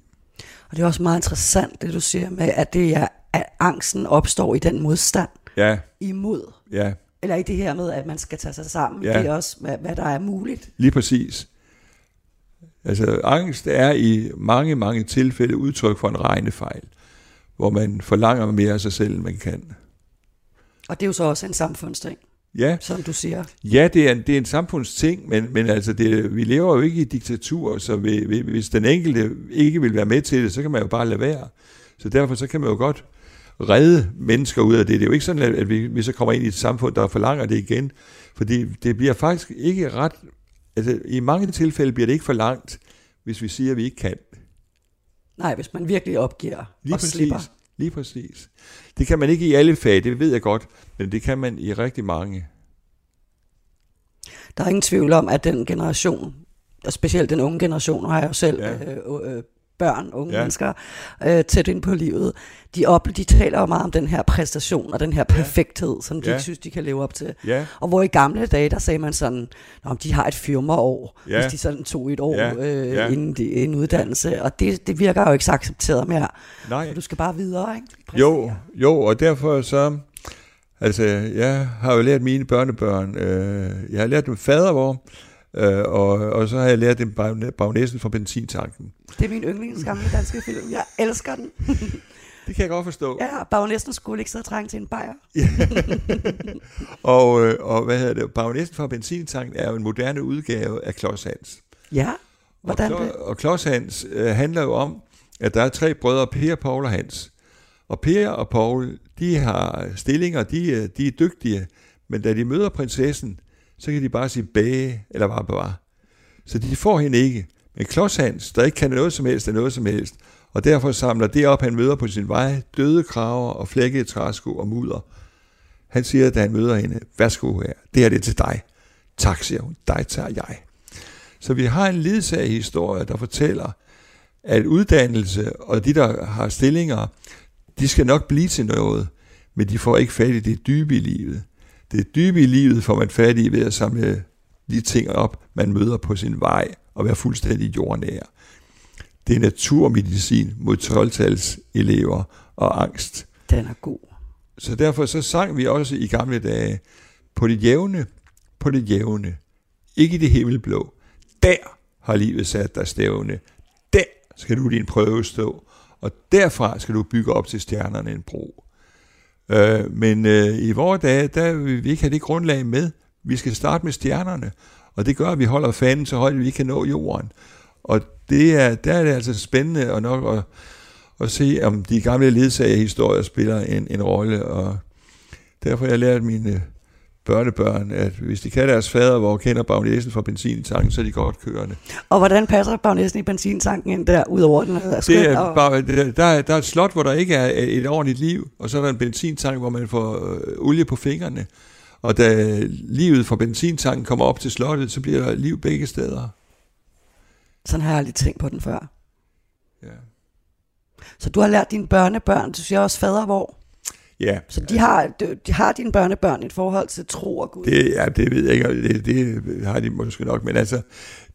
Og det er også meget interessant, det du siger med, at, det er, at angsten opstår i den modstand ja. imod. Ja. Eller i det her med, at man skal tage sig sammen. Ja. Det er også, hvad, hvad der er muligt. Lige præcis. Altså angst er i mange, mange tilfælde udtryk for en regnefejl, hvor man forlanger mere af sig selv, end man kan. Og det er jo så også en samfundsting. Ja. Som du siger. Ja, det er en, det er en samfundsting, men, men altså det, vi lever jo ikke i diktatur, så vi, vi, hvis den enkelte ikke vil være med til det, så kan man jo bare lade være. Så derfor så kan man jo godt redde mennesker ud af det. Det er jo ikke sådan, at vi, vi så kommer ind i et samfund, der forlanger det igen. Fordi det bliver faktisk ikke ret... Altså, i mange tilfælde bliver det ikke for langt, hvis vi siger, at vi ikke kan. Nej, hvis man virkelig opgiver Lige og præcis. slipper. Lige præcis. Det kan man ikke i alle fag, det ved jeg godt, men det kan man i rigtig mange. Der er ingen tvivl om, at den generation, og specielt den unge generation, har jeg jo selv ja. øh, øh, børn, unge ja. mennesker, øh, tæt ind på livet, de, op, de taler jo meget om den her præstation og den her perfekthed, ja. som de ja. ikke synes, de kan leve op til. Ja. Og hvor i gamle dage, der sagde man sådan, om de har et firmaår, ja. hvis de sådan tog et år ja. Øh, ja. inden de, en uddannelse, ja. og det, det virker jo ikke så accepteret mere. Nej. Du skal bare videre, ikke? Jo, jo, og derfor så, altså, jeg har jo lært mine børnebørn, øh, jeg har lært dem fader, hvor Øh, og, og så har jeg lært dem bagnæsen fra benzintanken. Det er min yndlings gamle danske film. Jeg elsker den. det kan jeg godt forstå. Ja, bagnæsten skulle ikke sidde og trænge til en bajer. og, øh, og hvad hedder det? Bagnæsten fra benzintanken er jo en moderne udgave af Klods Hans. Ja, hvordan og, det? Og Klods Hans øh, handler jo om, at der er tre brødre, Per, Paul og Hans. Og Per og Paul, de har stillinger, de, øh, de er dygtige, men da de møder prinsessen, så kan de bare sige bage, eller bare bare. Så de får hende ikke. Men Klodshans, der ikke kan noget som helst af noget som helst, og derfor samler det op, han møder på sin vej, døde kraver og flækkede træsko og mudder. Han siger, da han møder hende, værsgo her, det er det til dig. Tak, siger hun, dig tager jeg. Så vi har en historie, der fortæller, at uddannelse og de, der har stillinger, de skal nok blive til noget, men de får ikke fat i det dybe i livet. Det dybe i livet får man fat i ved at samle de ting op, man møder på sin vej, og være fuldstændig jordnær. Det er naturmedicin mod 12-tals elever og angst. Den er god. Så derfor så sang vi også i gamle dage, på det jævne, på det jævne, ikke i det himmelblå. Der har livet sat dig stævne. Der skal du din prøve stå. Og derfra skal du bygge op til stjernerne en bro. Øh, men øh, i vores dage, der vil vi ikke have det grundlag med. Vi skal starte med stjernerne, og det gør, at vi holder fanen så højt, at vi ikke kan nå jorden. Og det er, der er det altså spændende og nok at, at se, om de gamle ledsagerhistorier spiller en, en rolle, og derfor har jeg lært mine børnebørn, at hvis de kan deres fader, hvor kender bagnæsen fra benzintanken, så er de godt kørende. Og hvordan passer bagnæsen i benzintanken ind der, ud over den er det er og... bare, der, er, der er et slot, hvor der ikke er et ordentligt liv, og så er der en benzintank, hvor man får øh, olie på fingrene. Og da livet fra benzintanken kommer op til slottet, så bliver der liv begge steder. Sådan har jeg aldrig tænkt på den før. Ja. Så du har lært dine børnebørn, du siger også fader hvor? Ja. Så de har, de har dine børnebørn et forhold til tro og Gud? Det, ja, det ved jeg ikke, det, det har de måske nok, men altså,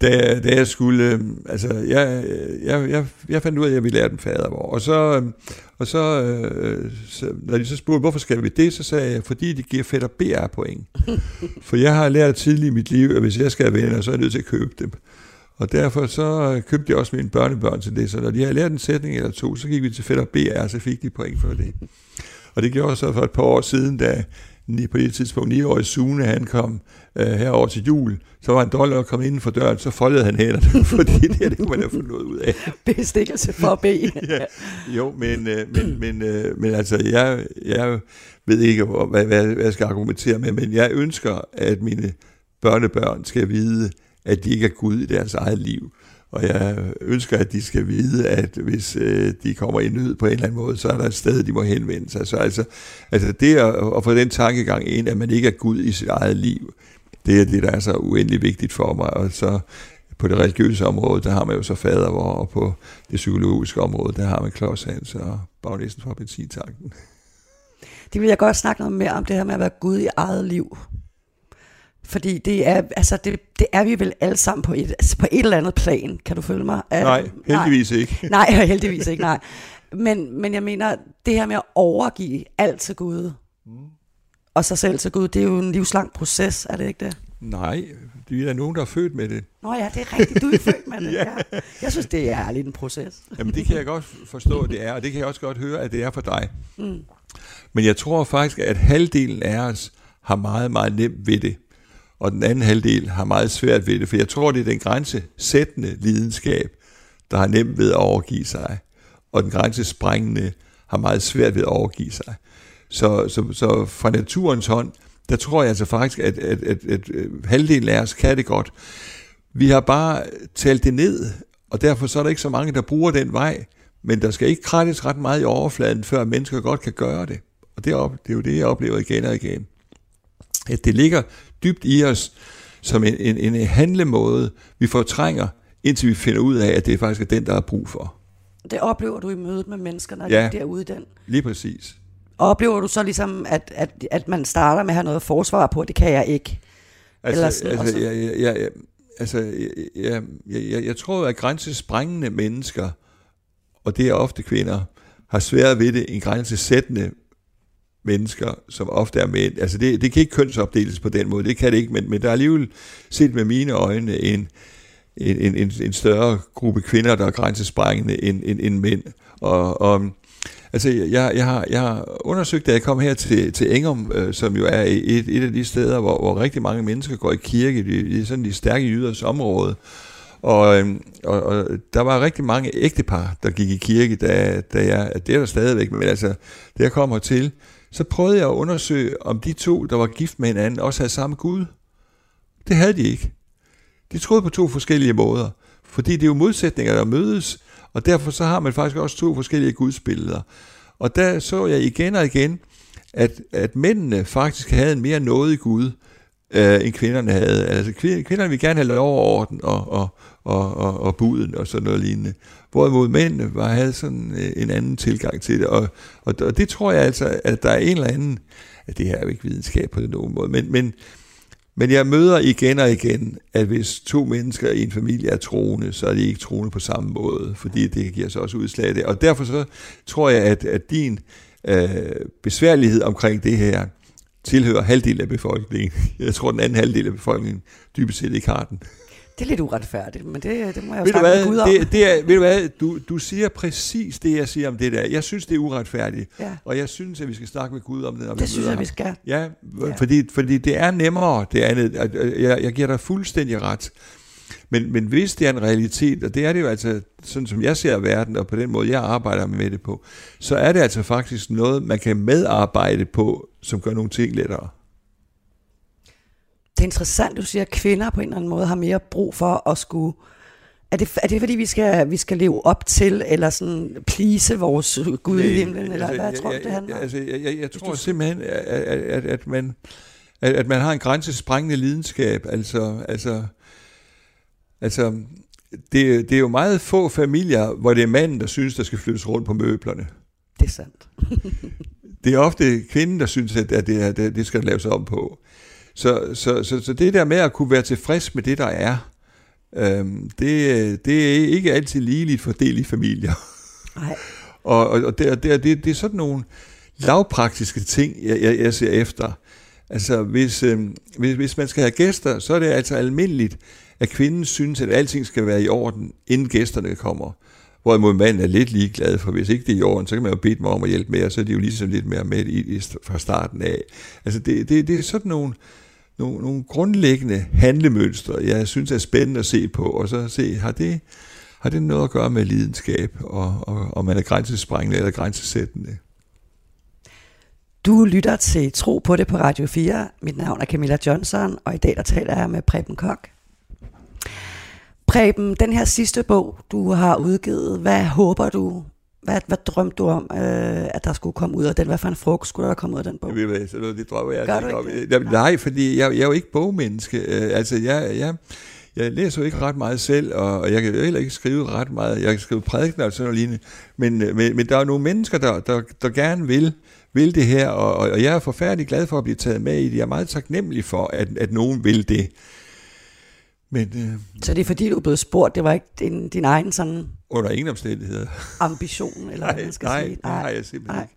da, da jeg skulle, øhm, altså, jeg, jeg, jeg, jeg fandt ud af, at jeg ville lære dem fadervor, og så, øhm, og så, øh, så, når de så spurgte, hvorfor skal vi det, så sagde jeg, fordi det giver og BR point. For jeg har lært tidligt i mit liv, at hvis jeg skal have venner, så er jeg nødt til at købe dem. Og derfor så øh, købte jeg også mine børnebørn til det, så når de havde lært en sætning eller to, så gik vi til og BR, så fik de point for det. Og det gjorde så for et par år siden, da på det tidspunkt 9 år i Sune, han kom øh, herover til jul, så var en dollar kommet inden for døren, så foldede han hænderne, fordi det, det kunne man have fundet noget ud af. Bestikkelse for at bede. ja, jo, men, øh, men, men, øh, men altså, jeg, jeg ved ikke, hvad, hvad, hvad jeg skal argumentere med, men jeg ønsker, at mine børnebørn skal vide, at de ikke er Gud i deres eget liv. Og jeg ønsker, at de skal vide, at hvis øh, de kommer i nød på en eller anden måde, så er der et sted, de må henvende sig. Så altså, altså det at, at få den tankegang ind, at man ikke er Gud i sit eget liv, det er det, der er så uendelig vigtigt for mig. Og så på det religiøse område, der har man jo så fader, og på det psykologiske område, der har man Klaus Hans og bagnæsten fra benzintanken. Det vil jeg godt snakke noget mere om, det her med at være Gud i eget liv. Fordi det er, altså det, det er vi vel alle sammen på et, altså på et eller andet plan. Kan du følge mig? Nej, heldigvis nej. ikke. nej, heldigvis ikke, nej. Men, men jeg mener, det her med at overgive alt til Gud, mm. og sig selv til Gud, det er jo en livslang proces, er det ikke det? Nej, det er der nogen, der er født med det. Nå ja, det er rigtigt, du er født med det. ja. ja. Jeg synes, det er lidt en proces. Jamen det kan jeg godt forstå, at det er, og det kan jeg også godt høre, at det er for dig. Mm. Men jeg tror faktisk, at halvdelen af os har meget, meget nemt ved det og den anden halvdel har meget svært ved det, for jeg tror, det er den grænsesættende lidenskab, der har nemt ved at overgive sig, og den grænsesprængende har meget svært ved at overgive sig. Så, så, så fra naturens hånd, der tror jeg altså faktisk, at, at, at, at, øh, halvdelen af os kan det godt. Vi har bare talt det ned, og derfor så er der ikke så mange, der bruger den vej, men der skal ikke krattes ret meget i overfladen, før mennesker godt kan gøre det. Og det er, det er jo det, jeg oplever igen og igen. At det ligger dybt i os som en, en, en handlemåde, vi fortrænger, indtil vi finder ud af, at det faktisk er den, der er brug for. Det oplever du i mødet med mennesker, når ja, de er derude den? lige præcis. Og oplever du så ligesom, at, at, at man starter med at have noget forsvar på, det kan jeg ikke? Altså, Eller sådan, altså, jeg, jeg, jeg, altså jeg, jeg, jeg, jeg tror, at grænsesprængende mennesker, og det er ofte kvinder, har svært ved det end grænsesættende mennesker, som ofte er mænd. Altså det, det kan ikke kønsopdeles på den måde, det kan det ikke, men, men der er alligevel set med mine øjne en, en, en, en større gruppe kvinder, der er grænsesprængende end, end, end mænd. Og, og altså jeg, jeg, har, jeg har undersøgt, da jeg kom her til, til Engum, øh, som jo er et, et af de steder, hvor, hvor rigtig mange mennesker går i kirke, i, er sådan de stærke jyders område, og, øhm, og, og der var rigtig mange ægtepar, der gik i kirke, da, da jeg, det er der stadigvæk, men altså, da jeg kom hertil, så prøvede jeg at undersøge, om de to, der var gift med hinanden, også havde samme Gud. Det havde de ikke. De troede på to forskellige måder, fordi det er jo modsætninger, der mødes, og derfor så har man faktisk også to forskellige gudsbilleder. Og der så jeg igen og igen, at, at mændene faktisk havde en mere nådig Gud, øh, end kvinderne havde. Altså kvinderne ville gerne have lov og orden og, og, og, og, og buden og sådan noget lignende. Hvorimod mændene var, havde sådan øh, en anden tilgang til det. Og, og, og det tror jeg altså, at der er en eller anden, at det her er jo ikke videnskab på nogen måde, men, men, men jeg møder igen og igen, at hvis to mennesker i en familie er troende, så er de ikke troende på samme måde, fordi det giver sig også udslag af det. Og derfor så tror jeg, at, at din øh, besværlighed omkring det her, tilhører halvdelen af befolkningen. Jeg tror, den anden halvdel af befolkningen dybest set ikke har den. Det er lidt uretfærdigt, men det, det må jeg jo snakke med Gud om. Det, det er, ved du hvad, du, du siger præcis det, jeg siger om det der. Jeg synes, det er uretfærdigt, ja. og jeg synes, at vi skal snakke med Gud om det, når det vi synes jeg, ham. vi skal. Ja, ja. Fordi, fordi det er nemmere, det andet. Jeg, jeg giver dig fuldstændig ret. Men, men hvis det er en realitet, og det er det jo altså, sådan som jeg ser verden, og på den måde, jeg arbejder med det på, så er det altså faktisk noget, man kan medarbejde på, som gør nogle ting lettere. Det er interessant, du siger, at kvinder på en eller anden måde har mere brug for at skulle... Er det, er det fordi, vi skal, vi skal leve op til, eller sådan plise vores Gud Nej, i himlen, eller altså, hvad jeg, tror jeg, det handler Altså, jeg, jeg, jeg tror simpelthen, at, at, at, man, at, at man har en grænsesprængende lidenskab. Altså, altså, altså det, det er jo meget få familier, hvor det er manden, der synes, der skal flyttes rundt på møblerne. Det er sandt. det er ofte kvinden, der synes, at det, det, det skal laves om på. Så, så, så, så det der med at kunne være tilfreds med det, der er, øhm, det, det er ikke altid ligeligt fordelt i familier. Nej. og og det, det, det, det er sådan nogle lavpraktiske ting, jeg, jeg, jeg ser efter. Altså, hvis, øh, hvis, hvis man skal have gæster, så er det altså almindeligt, at kvinden synes, at alting skal være i orden, inden gæsterne kommer. Hvorimod manden er lidt ligeglad, for hvis ikke det er i orden, så kan man jo bede dem om at hjælpe med, og så er de jo ligesom lidt mere med i, i, fra starten af. Altså det, det, det er sådan nogle, nogle, nogle grundlæggende handlemønstre, jeg synes er spændende at se på, og så se, har det, har det noget at gøre med lidenskab, og, og, og man er grænsesprængende eller grænsesættende. Du lytter til Tro på det på Radio 4. Mit navn er Camilla Johnson, og i dag der taler jeg med Preben Kok. Preben, den her sidste bog, du har udgivet, hvad håber du, hvad, hvad drømte du om, øh, at der skulle komme ud af den? Hvad for en frugt skulle der komme ud af den bog? Jeg ved, så noget, det drømmer jeg Gør om. ikke Jamen, Nej, fordi jeg, jeg er jo ikke bogmenneske. Øh, altså, jeg, jeg, jeg læser jo ikke ret meget selv, og, jeg kan jo heller ikke skrive ret meget. Jeg kan skrive prædikener og sådan noget lignende. Men, øh, men, men der er nogle mennesker, der, der, der gerne vil, vil det her, og, og jeg er forfærdelig glad for at blive taget med i det. Jeg er meget taknemmelig for, at, at nogen vil det. Men øh, Så det er fordi, du er blevet spurgt, det var ikke din, din egen sådan under ingen omstændigheder. ambition, eller hvad Nej, man skal nej, sige? det har jeg simpelthen nej.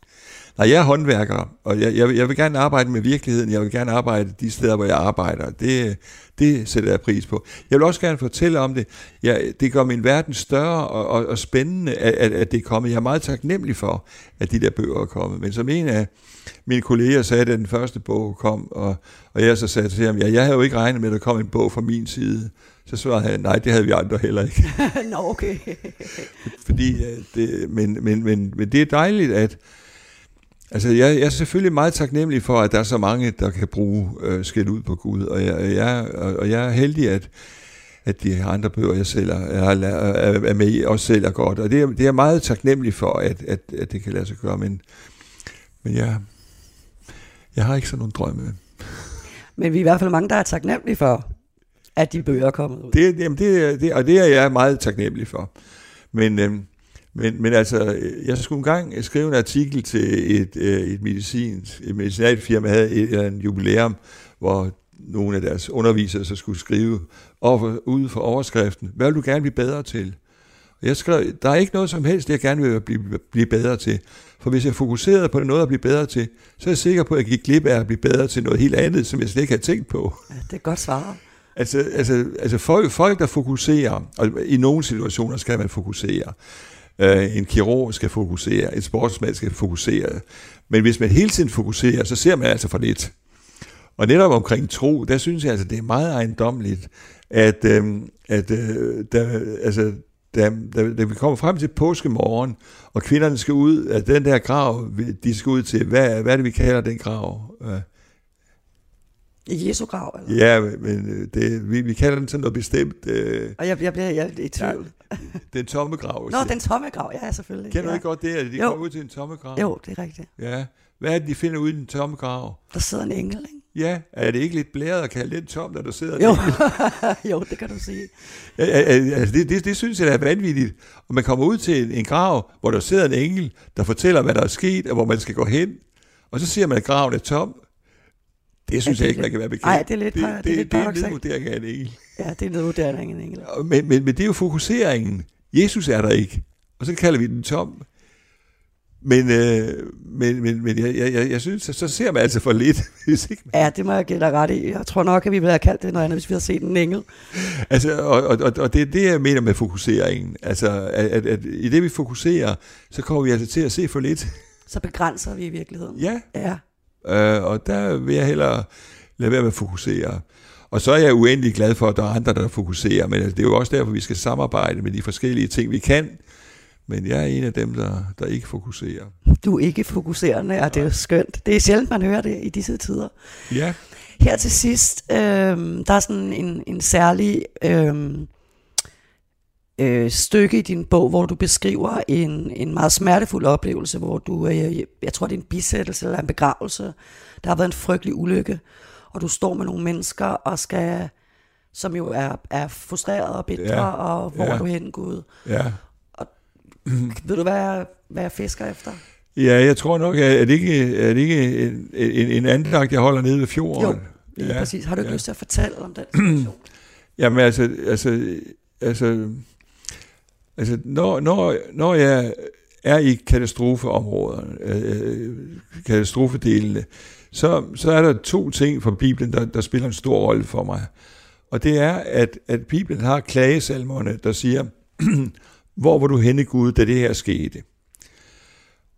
Nej, jeg er håndværker, og jeg, jeg, jeg vil gerne arbejde med virkeligheden. Jeg vil gerne arbejde de steder, hvor jeg arbejder. Det, det sætter jeg pris på. Jeg vil også gerne fortælle om det. Jeg, det gør min verden større og, og, og spændende, at, at, det er kommet. Jeg er meget taknemmelig for, at de der bøger er kommet. Men som en af mine kolleger sagde, at den første bog kom, og, og jeg så sagde til ham, ja, jeg havde jo ikke regnet med, at der kom en bog fra min side. Så svarede han, nej, det havde vi andre heller ikke. Nå, okay. Fordi, øh, det, men, men, men, men det er dejligt, at Altså, jeg, jeg er selvfølgelig meget taknemmelig for, at der er så mange, der kan bruge øh, skæld ud på Gud, og jeg, jeg, og, jeg er heldig, at, at de andre bøger, jeg sælger, er, er, er med i, også sælger godt, og det er, det er jeg meget taknemmelig for, at, at, at det kan lade sig gøre, men, men jeg, jeg har ikke sådan nogle drømme. Men vi er i hvert fald mange, der er taknemmelige for, at de bøger er kommet ud. Det, jamen det, det, og det er jeg meget taknemmelig for. Men, øhm, men, men altså, jeg skulle engang skrive en artikel til et, øh, et medicins, et medicinalfirma, havde et, eller en jubilæum, hvor nogle af deres undervisere så skulle skrive over, ude for overskriften, hvad vil du gerne blive bedre til? Og jeg skrev, der er ikke noget som helst, jeg gerne vil blive, blive bedre til. For hvis jeg fokuserede på noget at blive bedre til, så er jeg sikker på, at jeg gik glip af at blive bedre til noget helt andet, som jeg slet ikke havde tænkt på. Ja, det er godt svaret. Altså, altså, altså folk, folk, der fokuserer, og i nogle situationer skal man fokusere. Uh, en kirurg skal fokusere, en sportsmand skal fokusere. Men hvis man hele tiden fokuserer, så ser man altså for lidt. Og netop omkring tro, der synes jeg altså, det er meget ejendomligt, at, øh, at øh, der, altså, da, da, da vi kommer frem til påskemorgen, og kvinderne skal ud af den der grav, de skal ud til, hvad, hvad er det, vi kalder den grav? Øh, i Jesu grav, eller? Ja, men øh, det, vi, vi kalder den sådan noget bestemt. Øh, Og jeg, jeg bliver jeg i tvivl. den tomme grav. Nå, den tomme grav, ja, selvfølgelig. Kender du ja. ikke godt det, at de Jo. kommer ud til en tomme grav? Jo, det er rigtigt. Ja. Hvad er det, de finder ude i den tomme grav? Der sidder en engel, ikke? Ja, er det ikke lidt blæret at kalde den tom, når der sidder Jo, jo det kan du sige. Ja, ja, ja, altså det, det, det, synes jeg er vanvittigt. Og man kommer ud til en, en grav, hvor der sidder en engel, der fortæller, hvad der er sket, og hvor man skal gå hen. Og så siger man, at graven er tom. Det synes det jeg ikke, man kan være bekendt. Ej, det er lidt det, det er det, lidt det er en nedvurdering af en engel. Ja, det er nedvurdering af en engel. Men, men, men det er jo fokuseringen. Jesus er der ikke. Og så kalder vi den tom. Men, øh, men, men, men jeg, jeg, jeg, jeg synes, så ser man altså for lidt. Hvis ikke man, Ja, det må jeg give dig ret i. Jeg tror nok, at vi ville have kaldt det noget andet, hvis vi havde set en engel. altså, og, og, og, og det er det, jeg mener med fokuseringen. Altså, at, at, at i det, vi fokuserer, så kommer vi altså til at se for lidt. Så begrænser vi i virkeligheden. Ja, Ja. Øh, og der vil jeg hellere lade være med at fokusere. Og så er jeg uendelig glad for, at der er andre, der fokuserer. Men altså, det er jo også derfor, vi skal samarbejde med de forskellige ting, vi kan. Men jeg er en af dem, der, der ikke fokuserer. Du er ikke fokuserende, og det er jo skønt. Det er sjældent, man hører det i disse tider. Ja, Her til sidst, øh, der er sådan en, en særlig øh, øh, stykke i din bog, hvor du beskriver en, en meget smertefuld oplevelse, hvor du, øh, jeg tror det er en bisættelse eller en begravelse, der har været en frygtelig ulykke, og du står med nogle mennesker og skal, som jo er, er frustreret og bitre, Ja, og hvor ja. er du hen, Gud? ja. Ved du, hvad jeg, hvad jeg fisker efter? Ja, jeg tror nok, at det ikke, er det ikke en, en, en andagt, jeg holder nede ved fjorden? Jo, Lige ja, præcis. Har du ikke ja. lyst til at fortælle om den situation? Jamen altså, altså, altså, altså når, når, når jeg er i katastrofeområderne, øh, øh, katastrofedelene, så, så er der to ting fra Bibelen, der, der spiller en stor rolle for mig. Og det er, at, at Bibelen har klagesalmerne, der siger, hvor var du henne Gud, da det her skete?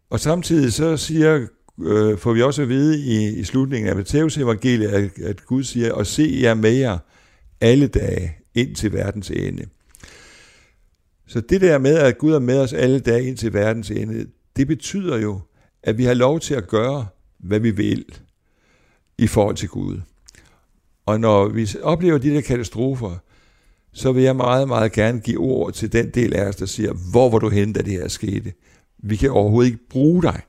Og samtidig så siger, øh, får vi også at vide i, i slutningen af Matteus evangeliet, at, at Gud siger, og se jer med jer alle dage ind til verdens ende. Så det der med, at Gud er med os alle dage ind til verdens ende, det betyder jo, at vi har lov til at gøre, hvad vi vil i forhold til Gud. Og når vi oplever de der katastrofer, så vil jeg meget, meget gerne give ord til den del af os, der siger, hvor var du henne, da det her skete? Vi kan overhovedet ikke bruge dig,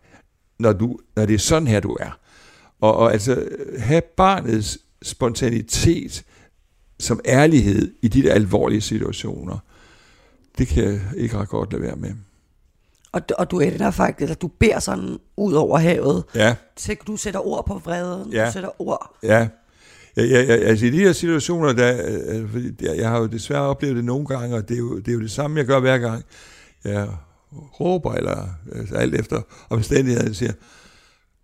når, du, når det er sådan her, du er. Og, og altså have barnets spontanitet som ærlighed i de der alvorlige situationer, det kan jeg ikke ret godt lade være med. Og, og du ender faktisk, at du beder sådan ud over havet. Ja. Til du sætter ord på vreden. Ja. Du sætter ord. Ja. Ja, ja, ja, altså i de her situationer, der, øh, fordi jeg, har jo desværre oplevet det nogle gange, og det er jo det, er jo det samme, jeg gør hver gang. Jeg råber, eller altså alt efter omstændigheden, siger,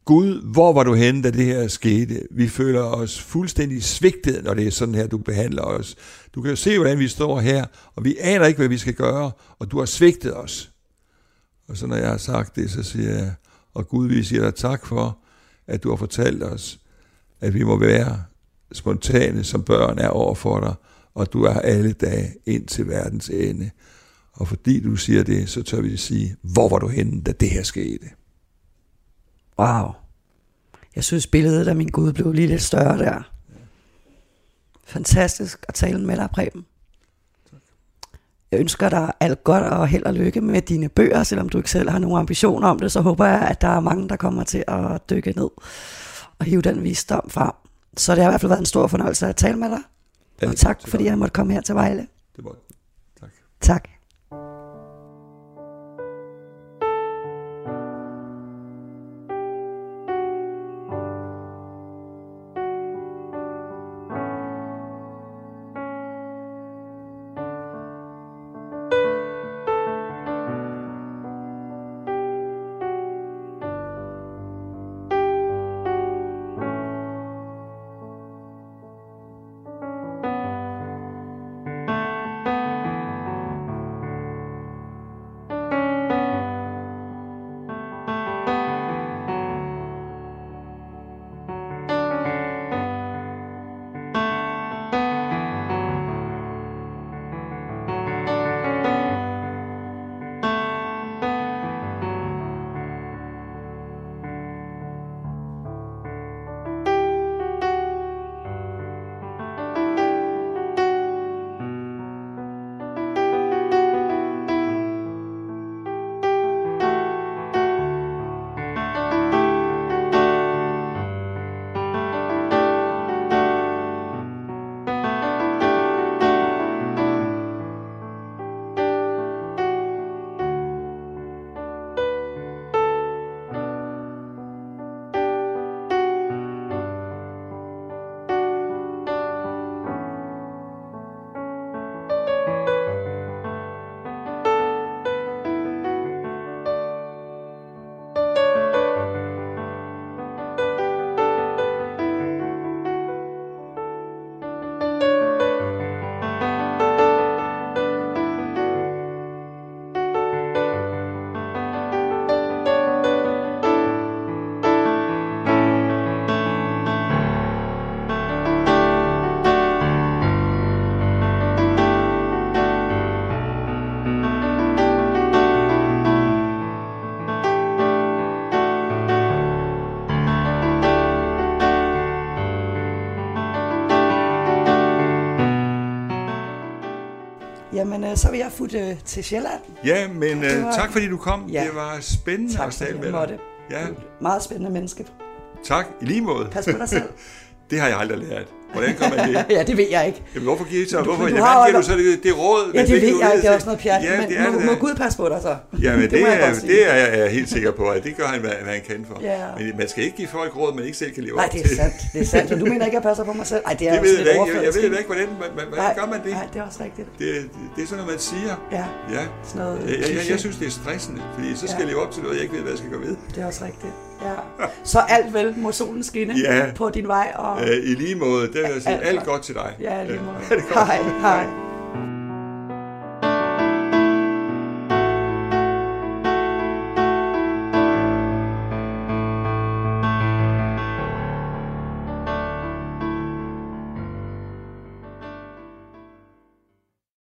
Gud, hvor var du henne, da det her skete? Vi føler os fuldstændig svigtet, når det er sådan her, du behandler os. Du kan jo se, hvordan vi står her, og vi aner ikke, hvad vi skal gøre, og du har svigtet os. Og så når jeg har sagt det, så siger jeg, og Gud, vi siger dig tak for, at du har fortalt os, at vi må være spontane, som børn er over for dig, og du er alle dage ind til verdens ende. Og fordi du siger det, så tør vi sige, hvor var du henne, da det her skete? Wow. Jeg synes, billedet af min Gud blev lige lidt større der. Fantastisk at tale med dig, Preben. Jeg ønsker dig alt godt og held og lykke med dine bøger, selvom du ikke selv har nogen ambitioner om det, så håber jeg, at der er mange, der kommer til at dykke ned og hive den visdom frem. Så det har i hvert fald været en stor fornøjelse at tale med dig. Ja, Og tak, fordi jeg måtte komme her til Vejle. Det var tak. Tak. Jamen, øh, så vil jeg futte øh, til Sjælland. Ja, men øh, var- tak fordi du kom. Ja. Det var spændende Tak at tale med dig. Ja, Meget spændende menneske. tak. I lige måde. Pas på dig selv. Det har jeg aldrig lært. Hvordan gør man det? ja, det ved jeg ikke. Jamen, hvorfor giver I så? Du- Hvorfor? du Jamen, har hvad giver du så det, det råd? Ja, det ved du jeg ikke. Det er også noget pjat. Ja, men det er må, det må. Gud passe på dig så. Ja, men det, jeg er, det er jeg, er helt sikker på, at det gør han, hvad, hvad han kan for. Ja. Men man skal ikke give folk råd, man ikke selv kan leve Nej, op det til. er sandt. Det er sandt. Så du mener ikke, at jeg passer på mig selv? Nej, det er Det også ved lidt jeg ikke. Jeg, jeg ved ikke, hvordan, hvordan, Nej, gør man det? Nej, det er også rigtigt. det? Det er sådan noget, man siger. Ja, Ja. sådan noget Jeg, jeg, jeg, synes, det er stressende, fordi så skal jeg leve op til noget, jeg ikke ved, hvad jeg skal gå ved. Det er også rigtigt. Ja. Så alt vel må solen skinne Ja. på din vej. Og... Øh, I lige måde, det vil jeg sige Alt alt godt. til dig. Ja, lige Øh, måde. ha' det godt. Hej, hej.